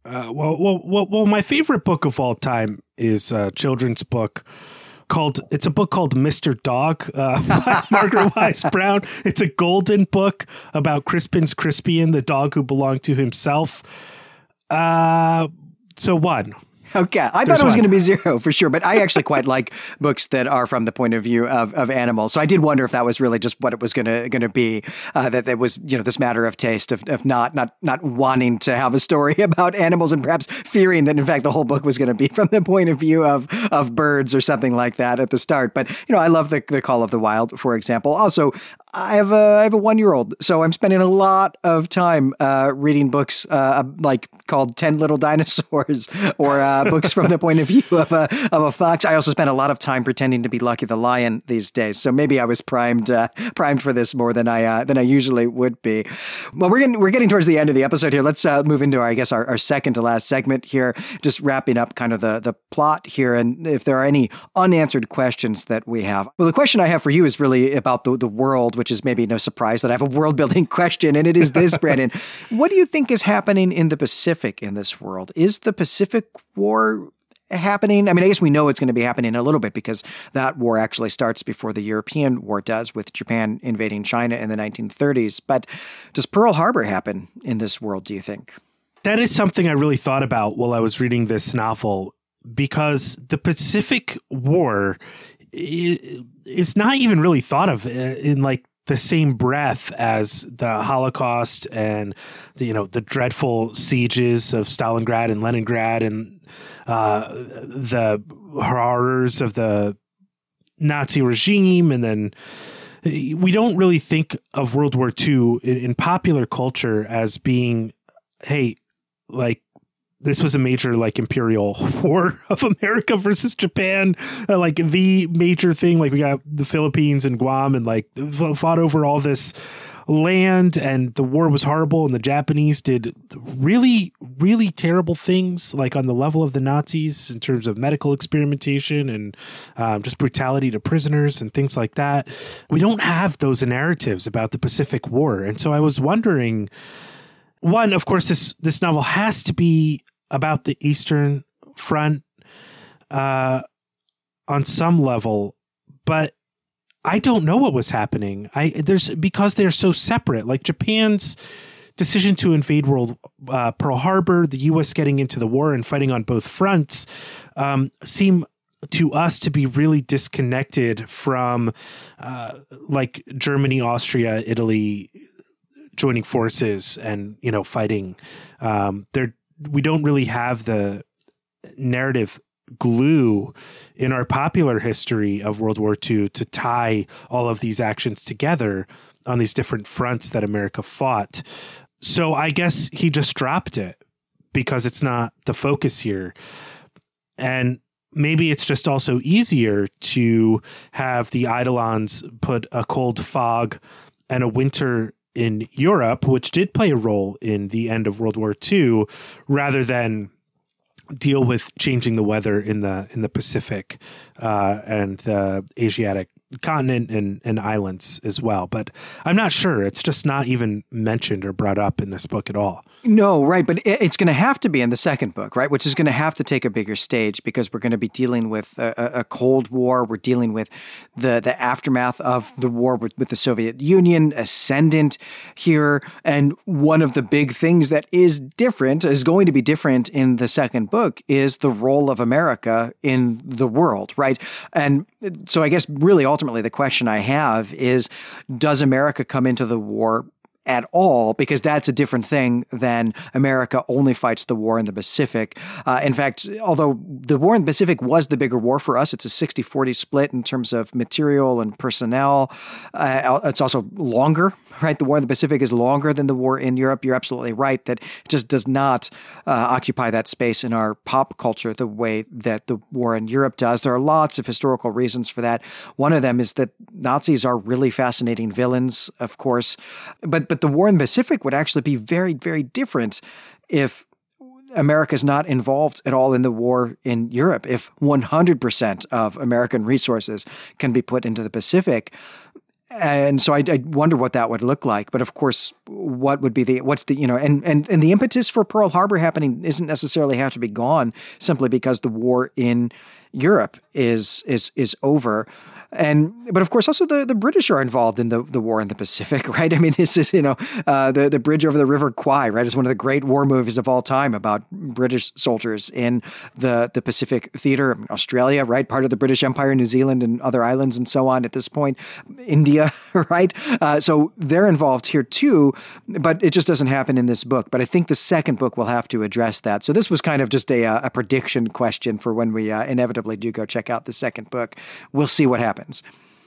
Uh, well, well, well, well, my favorite book of all time is a children's book called. It's a book called Mister Dog, uh, Margaret Wise Brown. It's a golden book about Crispin's Crispian, the dog who belonged to himself. Uh, so one.
Okay, I There's thought it was going to be zero for sure, but I actually quite like books that are from the point of view of, of animals. So I did wonder if that was really just what it was going to going to be. Uh, that it was you know this matter of taste of, of not not not wanting to have a story about animals and perhaps fearing that in fact the whole book was going to be from the point of view of of birds or something like that at the start. But you know I love the the Call of the Wild for example. Also I have a I have a one year old, so I'm spending a lot of time uh, reading books uh, like called Ten Little Dinosaurs or uh, books from the point of view of a of a fox. I also spend a lot of time pretending to be Lucky the Lion these days, so maybe I was primed uh, primed for this more than I uh, than I usually would be. Well, we're getting we're getting towards the end of the episode here. Let's uh, move into our, I guess our, our second to last segment here, just wrapping up kind of the the plot here, and if there are any unanswered questions that we have. Well, the question I have for you is really about the the world which is maybe no surprise that I have a world building question, and it is this, Brandon. What do you think is happening in the Pacific in this world? Is the Pacific War happening? I mean, I guess we know it's going to be happening a little bit because that war actually starts before the European war does, with Japan invading China in the 1930s. But does Pearl Harbor happen in this world, do you think?
That is something I really thought about while I was reading this novel because the Pacific War is not even really thought of uh, in like the same breath as the Holocaust and the you know the dreadful sieges of Stalingrad and Leningrad and uh, the horrors of the Nazi regime, and then we don't really think of World War II in, in popular culture as being, hey, like this was a major like imperial war of America versus Japan, uh, like the major thing. Like we got the Philippines and Guam, and like fought over all this land, and the war was horrible. And the Japanese did really, really terrible things, like on the level of the Nazis in terms of medical experimentation and um, just brutality to prisoners and things like that. We don't have those narratives about the Pacific War, and so I was wondering one, of course, this this novel has to be about the Eastern Front uh, on some level, but I don't know what was happening. I there's because they're so separate. Like Japan's decision to invade World uh, Pearl Harbor, the U.S. getting into the war and fighting on both fronts, um, seem to us to be really disconnected from uh, like Germany, Austria, Italy joining forces and you know fighting. Um, they're we don't really have the narrative glue in our popular history of World War II to tie all of these actions together on these different fronts that America fought. So I guess he just dropped it because it's not the focus here. And maybe it's just also easier to have the Eidolons put a cold fog and a winter in Europe, which did play a role in the end of World War II, rather than deal with changing the weather in the in the Pacific uh, and the Asiatic continent and, and islands as well. But I'm not sure. It's just not even mentioned or brought up in this book at all.
No, right. But it's going to have to be in the second book, right? Which is going to have to take a bigger stage because we're going to be dealing with a, a Cold War. We're dealing with the, the aftermath of the war with, with the Soviet Union, ascendant here. And one of the big things that is different, is going to be different in the second book, is the role of America in the world, right? And so I guess really ultimately the question I have is does America come into the war at all because that's a different thing than America only fights the war in the Pacific. Uh, in fact, although the war in the Pacific was the bigger war for us, it's a 60 40 split in terms of material and personnel. Uh, it's also longer right? The war in the Pacific is longer than the war in Europe. You're absolutely right that it just does not uh, occupy that space in our pop culture the way that the war in Europe does. There are lots of historical reasons for that. One of them is that Nazis are really fascinating villains, of course, but but the war in the Pacific would actually be very very different if America's not involved at all in the war in Europe. If 100% of American resources can be put into the Pacific, and so I, I, wonder what that would look like. But of course, what would be the what's the you know and and and the impetus for Pearl Harbor happening isn't necessarily have to be gone simply because the war in Europe is is is over and but of course also the, the British are involved in the, the war in the Pacific, right? I mean, this is you know uh, the the bridge over the River Kwai, right? Is one of the great war movies of all time about British soldiers in the the Pacific theater, Australia, right? Part of the British Empire, New Zealand, and other islands and so on. At this point, India, right? Uh, so they're involved here too, but it just doesn't happen in this book. But I think the second book will have to address that. So this was kind of just a a prediction question for when we uh, inevitably do go check out the second book. We'll see what happens happens.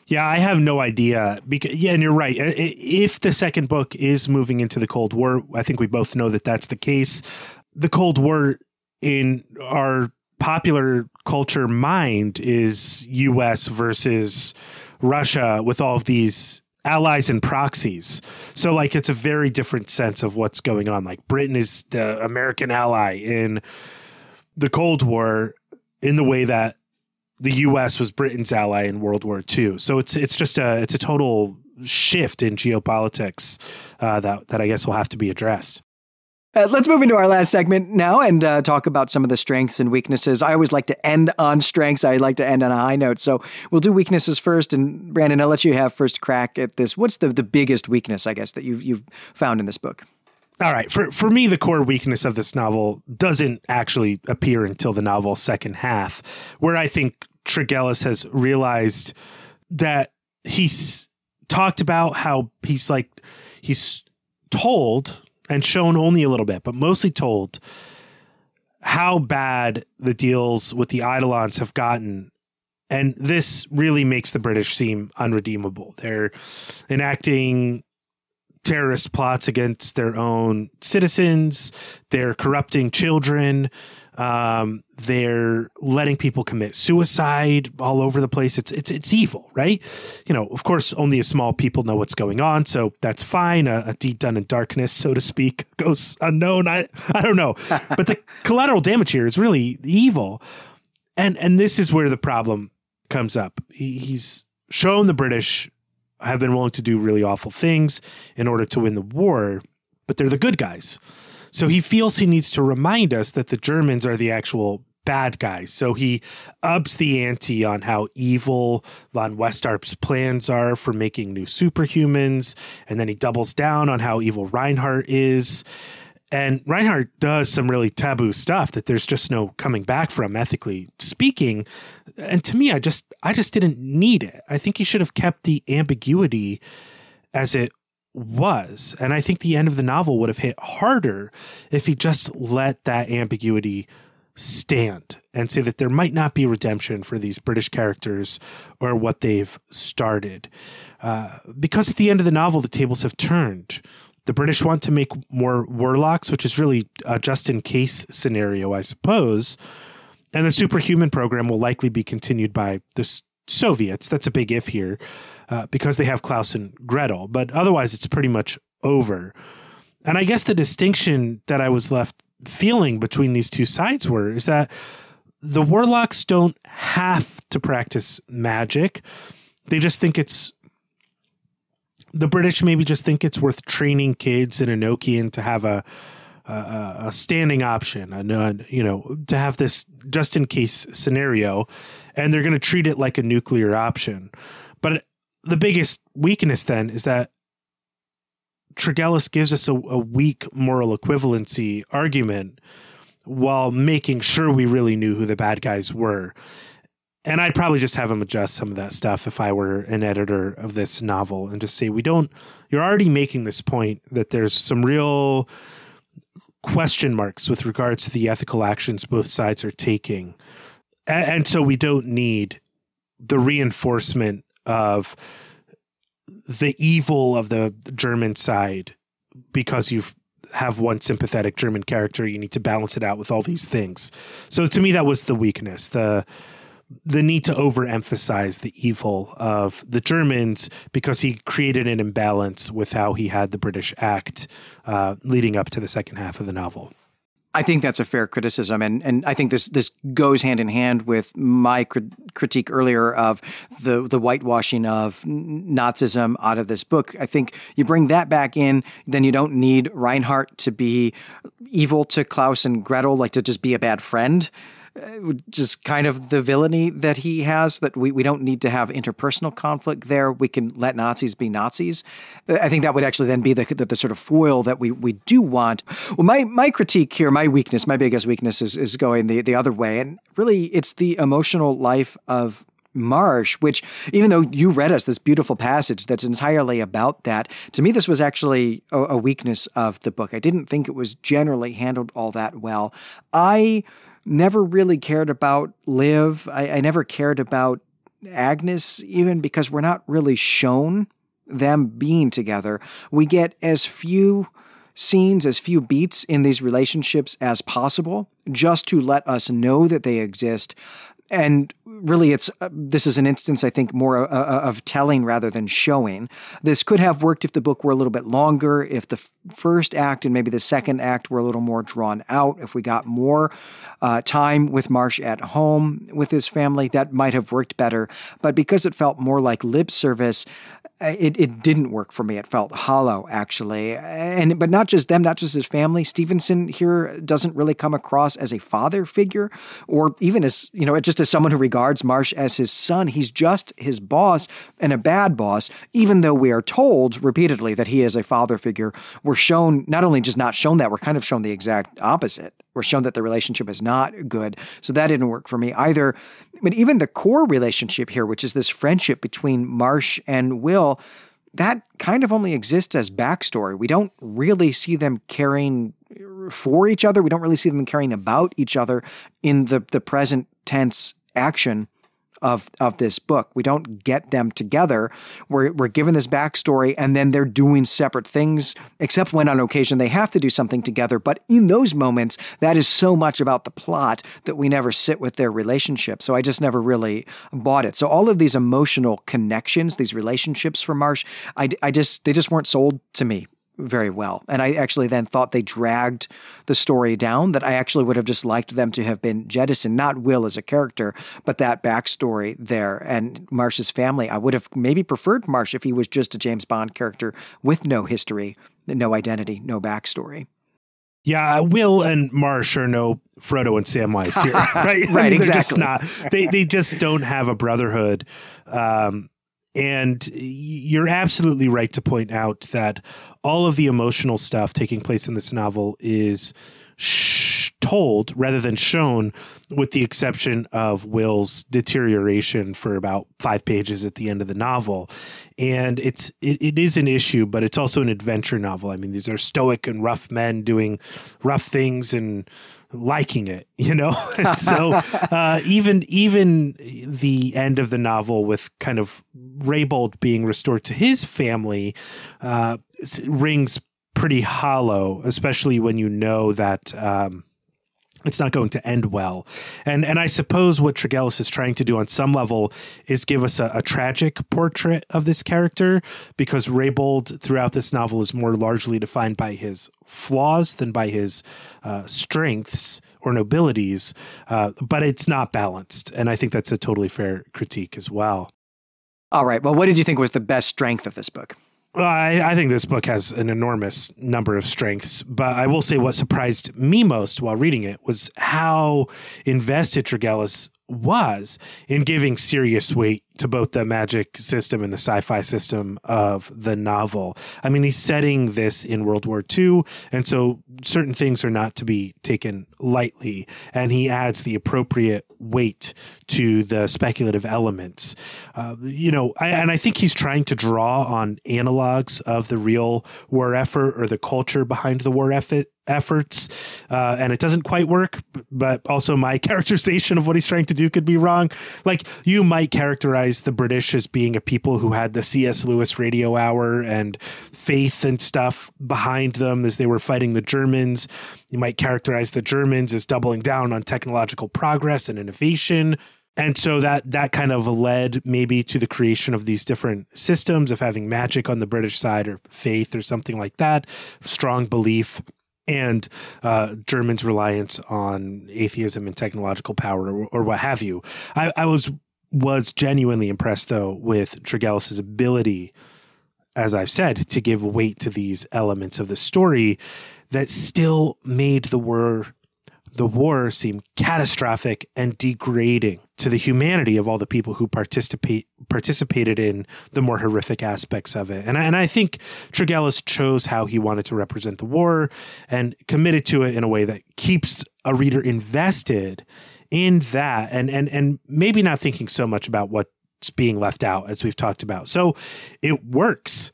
Yeah, I have no idea. Because yeah, and you're right. If the second book is moving into the Cold War, I think we both know that that's the case. The Cold War in our popular culture mind is U.S. versus Russia with all of these allies and proxies. So like it's a very different sense of what's going on. Like Britain is the American ally in the Cold War in the way that the U.S. was Britain's ally in World War II. So it's it's just a it's a total shift in geopolitics uh, that that I guess will have to be addressed.
Uh, let's move into our last segment now and uh, talk about some of the strengths and weaknesses. I always like to end on strengths. I like to end on a high note. So we'll do weaknesses first. And Brandon, I'll let you have first crack at this. What's the, the biggest weakness, I guess, that you've, you've found in this book?
All right. For for me, the core weakness of this novel doesn't actually appear until the novel's second half, where I think Tregillis has realized that he's talked about how he's like he's told and shown only a little bit, but mostly told how bad the deals with the Eidolons have gotten. And this really makes the British seem unredeemable. They're enacting terrorist plots against their own citizens, they're corrupting children, um, they're letting people commit suicide all over the place. It's it's it's evil, right? You know, of course, only a small people know what's going on, so that's fine. A, a deed done in darkness, so to speak, goes unknown. I I don't know, but the collateral damage here is really evil, and and this is where the problem comes up. He, he's shown the British have been willing to do really awful things in order to win the war, but they're the good guys. So he feels he needs to remind us that the Germans are the actual bad guys. So he ups the ante on how evil von Westarp's plans are for making new superhumans. And then he doubles down on how evil Reinhardt is. And Reinhardt does some really taboo stuff that there's just no coming back from ethically speaking. And to me, I just I just didn't need it. I think he should have kept the ambiguity as it was. And I think the end of the novel would have hit harder if he just let that ambiguity stand and say that there might not be redemption for these British characters or what they've started. Uh, because at the end of the novel, the tables have turned. The British want to make more warlocks, which is really a just in case scenario, I suppose. And the superhuman program will likely be continued by the Soviets. That's a big if here uh, because they have Klaus and Gretel. But otherwise, it's pretty much over. And I guess the distinction that I was left feeling between these two sides were is that the warlocks don't have to practice magic. They just think it's the British maybe just think it's worth training kids in Enochian to have a a, a standing option, a, you know, to have this just in case scenario, and they're going to treat it like a nuclear option. But the biggest weakness then is that Tregillis gives us a, a, weak moral equivalency argument while making sure we really knew who the bad guys were. And I'd probably just have him adjust some of that stuff if I were an editor of this novel and just say, we don't, you're already making this point that there's some real question marks with regards to the ethical actions both sides are taking. And, and so we don't need the reinforcement of the evil of the German side because you have one sympathetic German character. You need to balance it out with all these things. So to me, that was the weakness the the need to overemphasize the evil of the Germans because he created an imbalance with how he had the British act uh, leading up to the second half of the novel.
I think that's a fair criticism, and and I think this this goes hand in hand with my crit- critique earlier of the the whitewashing of Nazism out of this book. I think you bring that back in, then you don't need Reinhardt to be evil to Klaus and Gretel, like to just be a bad friend Uh, just kind of the villainy that he has that we, we don't need to have interpersonal conflict there. We can let Nazis be Nazis. I think that would actually then be the, the, the, sort of foil that we, we do want. Well, my, my critique here, my weakness, my biggest weakness is, is going the, the other way. And really, it's the emotional life of Marsh, which, even though you read us this beautiful passage that's entirely about that, to me, this was actually a, a weakness of the book. I didn't think it was generally handled all that well. I never really cared about Liv. I, I never cared about Agnes, even because we're not really shown them being together. We get as few scenes, as few beats in these relationships as possible, just to let us know that they exist. And really, it's uh, this is an instance I think more uh, uh, of telling rather than showing. This could have worked if the book were a little bit longer, if the f- first act and maybe the second act were a little more drawn out, if we got more uh, time with Marsh at home with his family, that might have worked better. But because it felt more like lip service, it, it didn't work for me. It felt hollow, actually. And but not just them, not just his family. Stevenson here doesn't really come across as a father figure, or even as you know, just as someone who regards Marsh as his son. He's just his boss and a bad boss. Even though we are told repeatedly that he is a father figure, we're shown not only just not shown that, we're kind of shown the exact opposite. We're shown that the relationship is not good. So that didn't work for me either. But even the core relationship here, which is this friendship between Marsh and Will, that kind of only exists as backstory. We don't really see them caring for each other. We don't really see them caring about each other in the, the present tense action of of this book. We don't get them together. We're we're given this backstory, and then they're doing separate things, except when on occasion they have to do something together. But in those moments, that is so much about the plot that we never sit with their relationship. So I just never really bought it. So all of these emotional connections, these relationships for Marsh, I, I just they just weren't sold to me very well. And I actually then thought they dragged the story down, that I actually would have just liked them to have been jettisoned, not Will as a character, but that backstory there and Marsh's family. I would have maybe preferred Marsh if he was just a James Bond character with no history, no identity, no backstory.
Yeah, Will and Marsh are no Frodo and Samwise here, right?
right, exactly.
Just not, they they just don't have a brotherhood. Um, and you're absolutely right to point out that all of the emotional stuff taking place in this novel is sh- told rather than shown, with the exception of Will's deterioration for about five pages at the end of the novel. And it's it, it is an issue, but it's also an adventure novel. I mean, these are stoic and rough men doing rough things and liking it, you know. so uh, even even the end of the novel with kind of Raybould being restored to his family uh, rings pretty hollow, especially when you know that. Um, it's not going to end well. And and I suppose what Tregillis is trying to do on some level is give us a, a tragic portrait of this character because Raybould throughout this novel is more largely defined by his flaws than by his uh, strengths or nobilities, uh, but it's not balanced. And I think that's a totally fair critique as well.
All right. Well, what did you think was the best strength of this book?
Well, I, I, think this book has an enormous number of strengths, but I will say what surprised me most while reading it was how invested Tregillis was in giving serious weight to both the magic system and the sci-fi system of the novel. I mean, he's setting this in World War II, and so certain things are not to be taken lightly. And he adds the appropriate weight to the speculative elements. Uh, you know, I, and I think he's trying to draw on analogs of the real war effort or the culture behind the war effort efforts uh, and it doesn't quite work but also my characterization of what he's trying to do could be wrong like you might characterize the british as being a people who had the cs lewis radio hour and faith and stuff behind them as they were fighting the germans you might characterize the germans as doubling down on technological progress and innovation and so that that kind of led maybe to the creation of these different systems of having magic on the british side or faith or something like that strong belief and uh, Germans' reliance on atheism and technological power, or, or what have you. I, I, was was genuinely impressed though with Tregillis's ability, as I've said, to give weight to these elements of the story that still made the war the war seemed catastrophic and degrading to the humanity of all the people who participate participated in the more horrific aspects of it. And I, and I think Tregillis chose how he wanted to represent the war and committed to it in a way that keeps a reader invested in that and and and maybe not thinking so much about what's being left out as we've talked about. So it works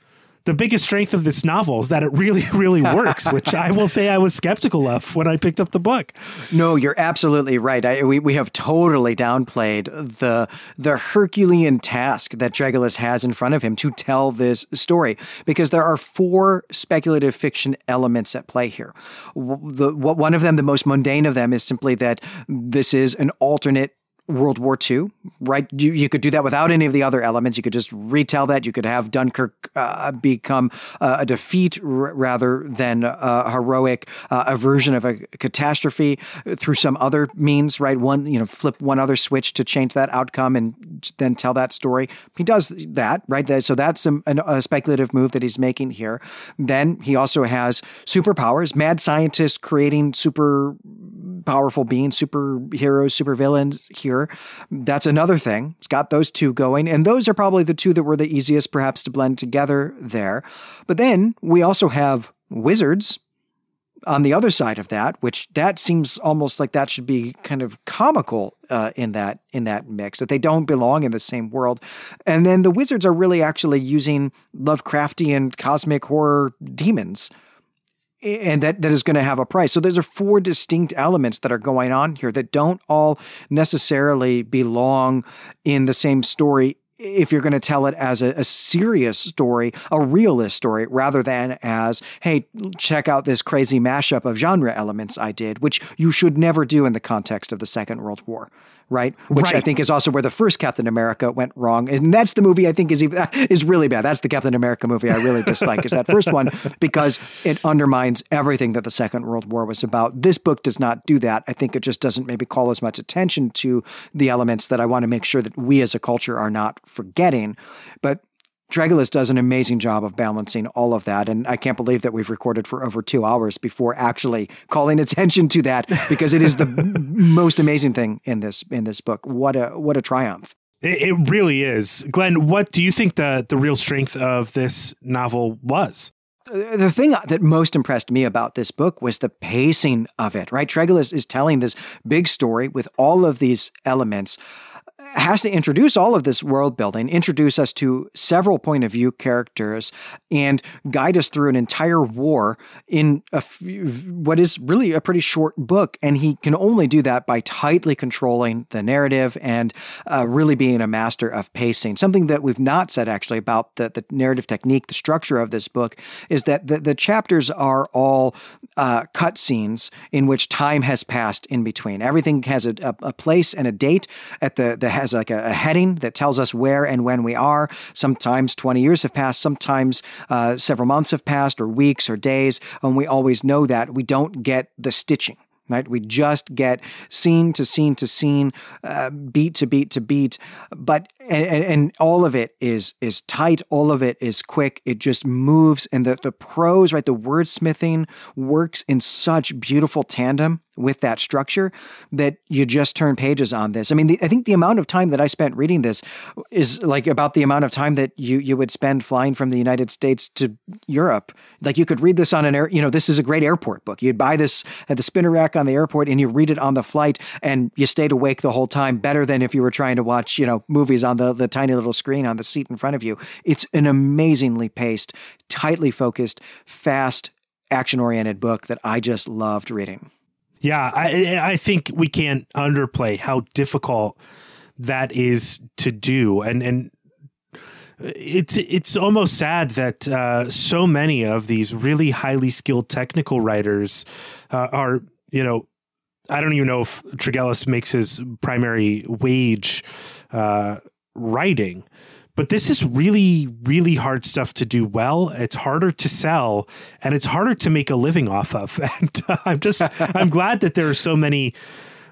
the biggest strength of this novel is that it really, really works, which I will say I was skeptical of when I picked up the book.
No, you're absolutely right. I, we, we have totally downplayed the the Herculean task that Tregillis has in front of him to tell this story because there are four speculative fiction elements at play here. The, one of them, the most mundane of them, is simply that this is an alternate World War II, right? You, you could do that without any of the other elements. You could just retell that. You could have Dunkirk uh, become uh, a defeat r- rather than a heroic uh, aversion of a catastrophe through some other means, right? One, you know, flip one other switch to change that outcome and then tell that story. He does that, right? So that's a, a speculative move that he's making here. Then he also has superpowers, mad scientists creating super powerful beings, superheroes, supervillains here. That's another thing. It's got those two going. And those are probably the two that were the easiest, perhaps, to blend together there. But then we also have wizards on the other side of that, which that seems almost like that should be kind of comical uh, in that in that mix that they don't belong in the same world, and then the wizards are really actually using Lovecraftian cosmic horror demons and that, that is going to have a price. So those are four distinct elements that are going on here that don't all necessarily belong in the same story if you're going to tell it as a, a, serious story, a realist story, rather than as, hey, check out this crazy mashup of genre elements I did, which you should never do in the context of the Second World War right? Which right. I think is also where the first Captain America went wrong, and that's the movie I think is even, is really bad. That's the Captain America movie I really dislike is that first one because it undermines everything that the Second World War was about. This book does not do that. I think it just doesn't maybe call as much attention to the elements that I want to make sure that we as a culture are not forgetting. But Tregillis does an amazing job of balancing all of that. And I can't believe that we've recorded for over two hours before actually calling attention to that because it is the most amazing thing in this in this book. What a what a triumph.
It, it really is. Glenn, what do you think the the real strength of this novel was?
Uh, the thing that most impressed me about this book was the pacing of it, right? Tregillis is telling this big story with all of these elements has to introduce all of this world building, introduce us to several point of view characters, and guide us through an entire war in what is really a pretty short book. And he can only do that by tightly controlling the narrative and uh, really being a master of pacing. Something that we've not said actually about the, the narrative technique, the structure of this book, is that the, the chapters are all uh, cut scenes in which time has passed in between. Everything has a, a, a place and a date at the, the has like a, a, heading that tells us where and when we are. Sometimes 20 years have passed, sometimes uh, several months have passed, or weeks or days, and we always know that. We don't get the stitching right? We just get scene to scene to scene, uh, beat to beat to beat, but and, and, all of it is is tight. All of it is quick. It just moves, and the the prose, right? The wordsmithing works in such beautiful tandem with that structure that you just turn pages on this. I mean, the, I think the amount of time that I spent reading this is like about the amount of time that you you would spend flying from the United States to Europe. Like you could read this on an air, you know, this is a great airport book. You'd buy this at the spinner rack on the airport and you read it on the flight and you stayed awake the whole time better than if you were trying to watch, you know, movies on the the tiny little screen on the seat in front of you. It's an amazingly paced, tightly focused, fast action oriented book that I just loved reading.
Yeah, I, I think we can't underplay how difficult that is to do, and and it's it's almost sad that uh, so many of these really highly skilled technical writers uh, are you know I don't even know if Tregillis makes his primary wage uh, writing, but this is really, really hard stuff to do well. It's harder to sell and it's harder to make a living off of. And uh, I'm just, I'm glad that there are so many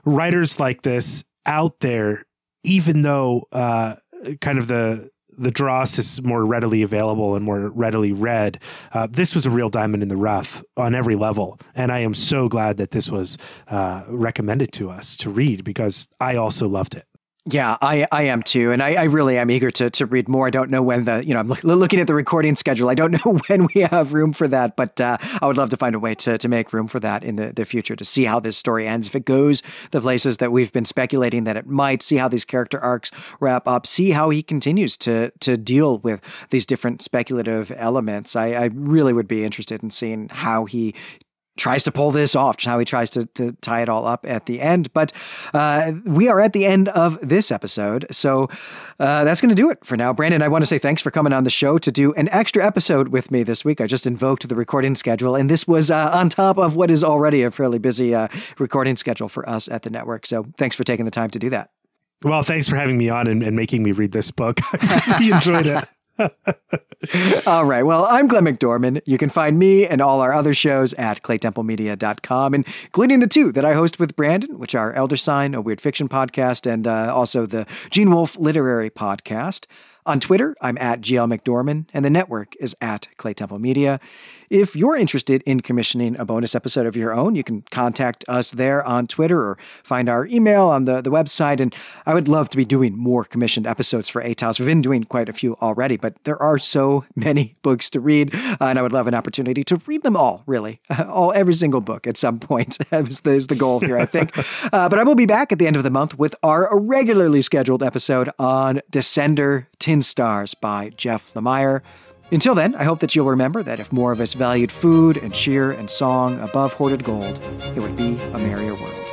writers like this out there, even though uh, kind of the, the dross is more readily available and more readily read. Uh, this was a real diamond in the rough on every level. And I am so glad that this was uh, recommended to us to read because I also loved it.
Yeah, I, I am too, and I, I really am eager to to read more. I don't know when the you know I'm look, looking at the recording schedule. I don't know when we have room for that, but uh, I would love to find a way to to make room for that in the the future to see how this story ends. If it goes the places that we've been speculating that it might, see how these character arcs wrap up, see how he continues to to deal with these different speculative elements. I, I really would be interested in seeing how he tries to pull this off, how he tries to, to tie it all up at the end. But uh, we are at the end of this episode. So uh, that's going to do it for now. Brandon, I want to say thanks for coming on the show to do an extra episode with me this week. I just invoked the recording schedule, and this was uh, on top of what is already a fairly busy uh, recording schedule for us at the network. So thanks for taking the time to do that.
Well, thanks for having me on and, and making me read this book. I really enjoyed it.
all right. Well, I'm Glenn McDorman. You can find me and all our other shows at claytemplemedia.com, including the two that I host with Brandon, which are Elder Sign, a weird fiction podcast, and uh, also the Gene Wolfe Literary Podcast. On Twitter, I'm at GL McDorman, and the network is at Clay Temple Media. If you're interested in commissioning a bonus episode of your own, you can contact us there on Twitter or find our email on the, the website. And I would love to be doing more commissioned episodes for ATOS. We've been doing quite a few already, but there are so many books to read, uh, and I would love an opportunity to read them all, really. all Every single book at some point is the, is the goal here, I think. uh, but I will be back at the end of the month with our regularly scheduled episode on Descender Tin Stars by Jeff Lemire. Until then, I hope that you'll remember that if more of us valued food and cheer and song above hoarded gold, it would be a merrier world.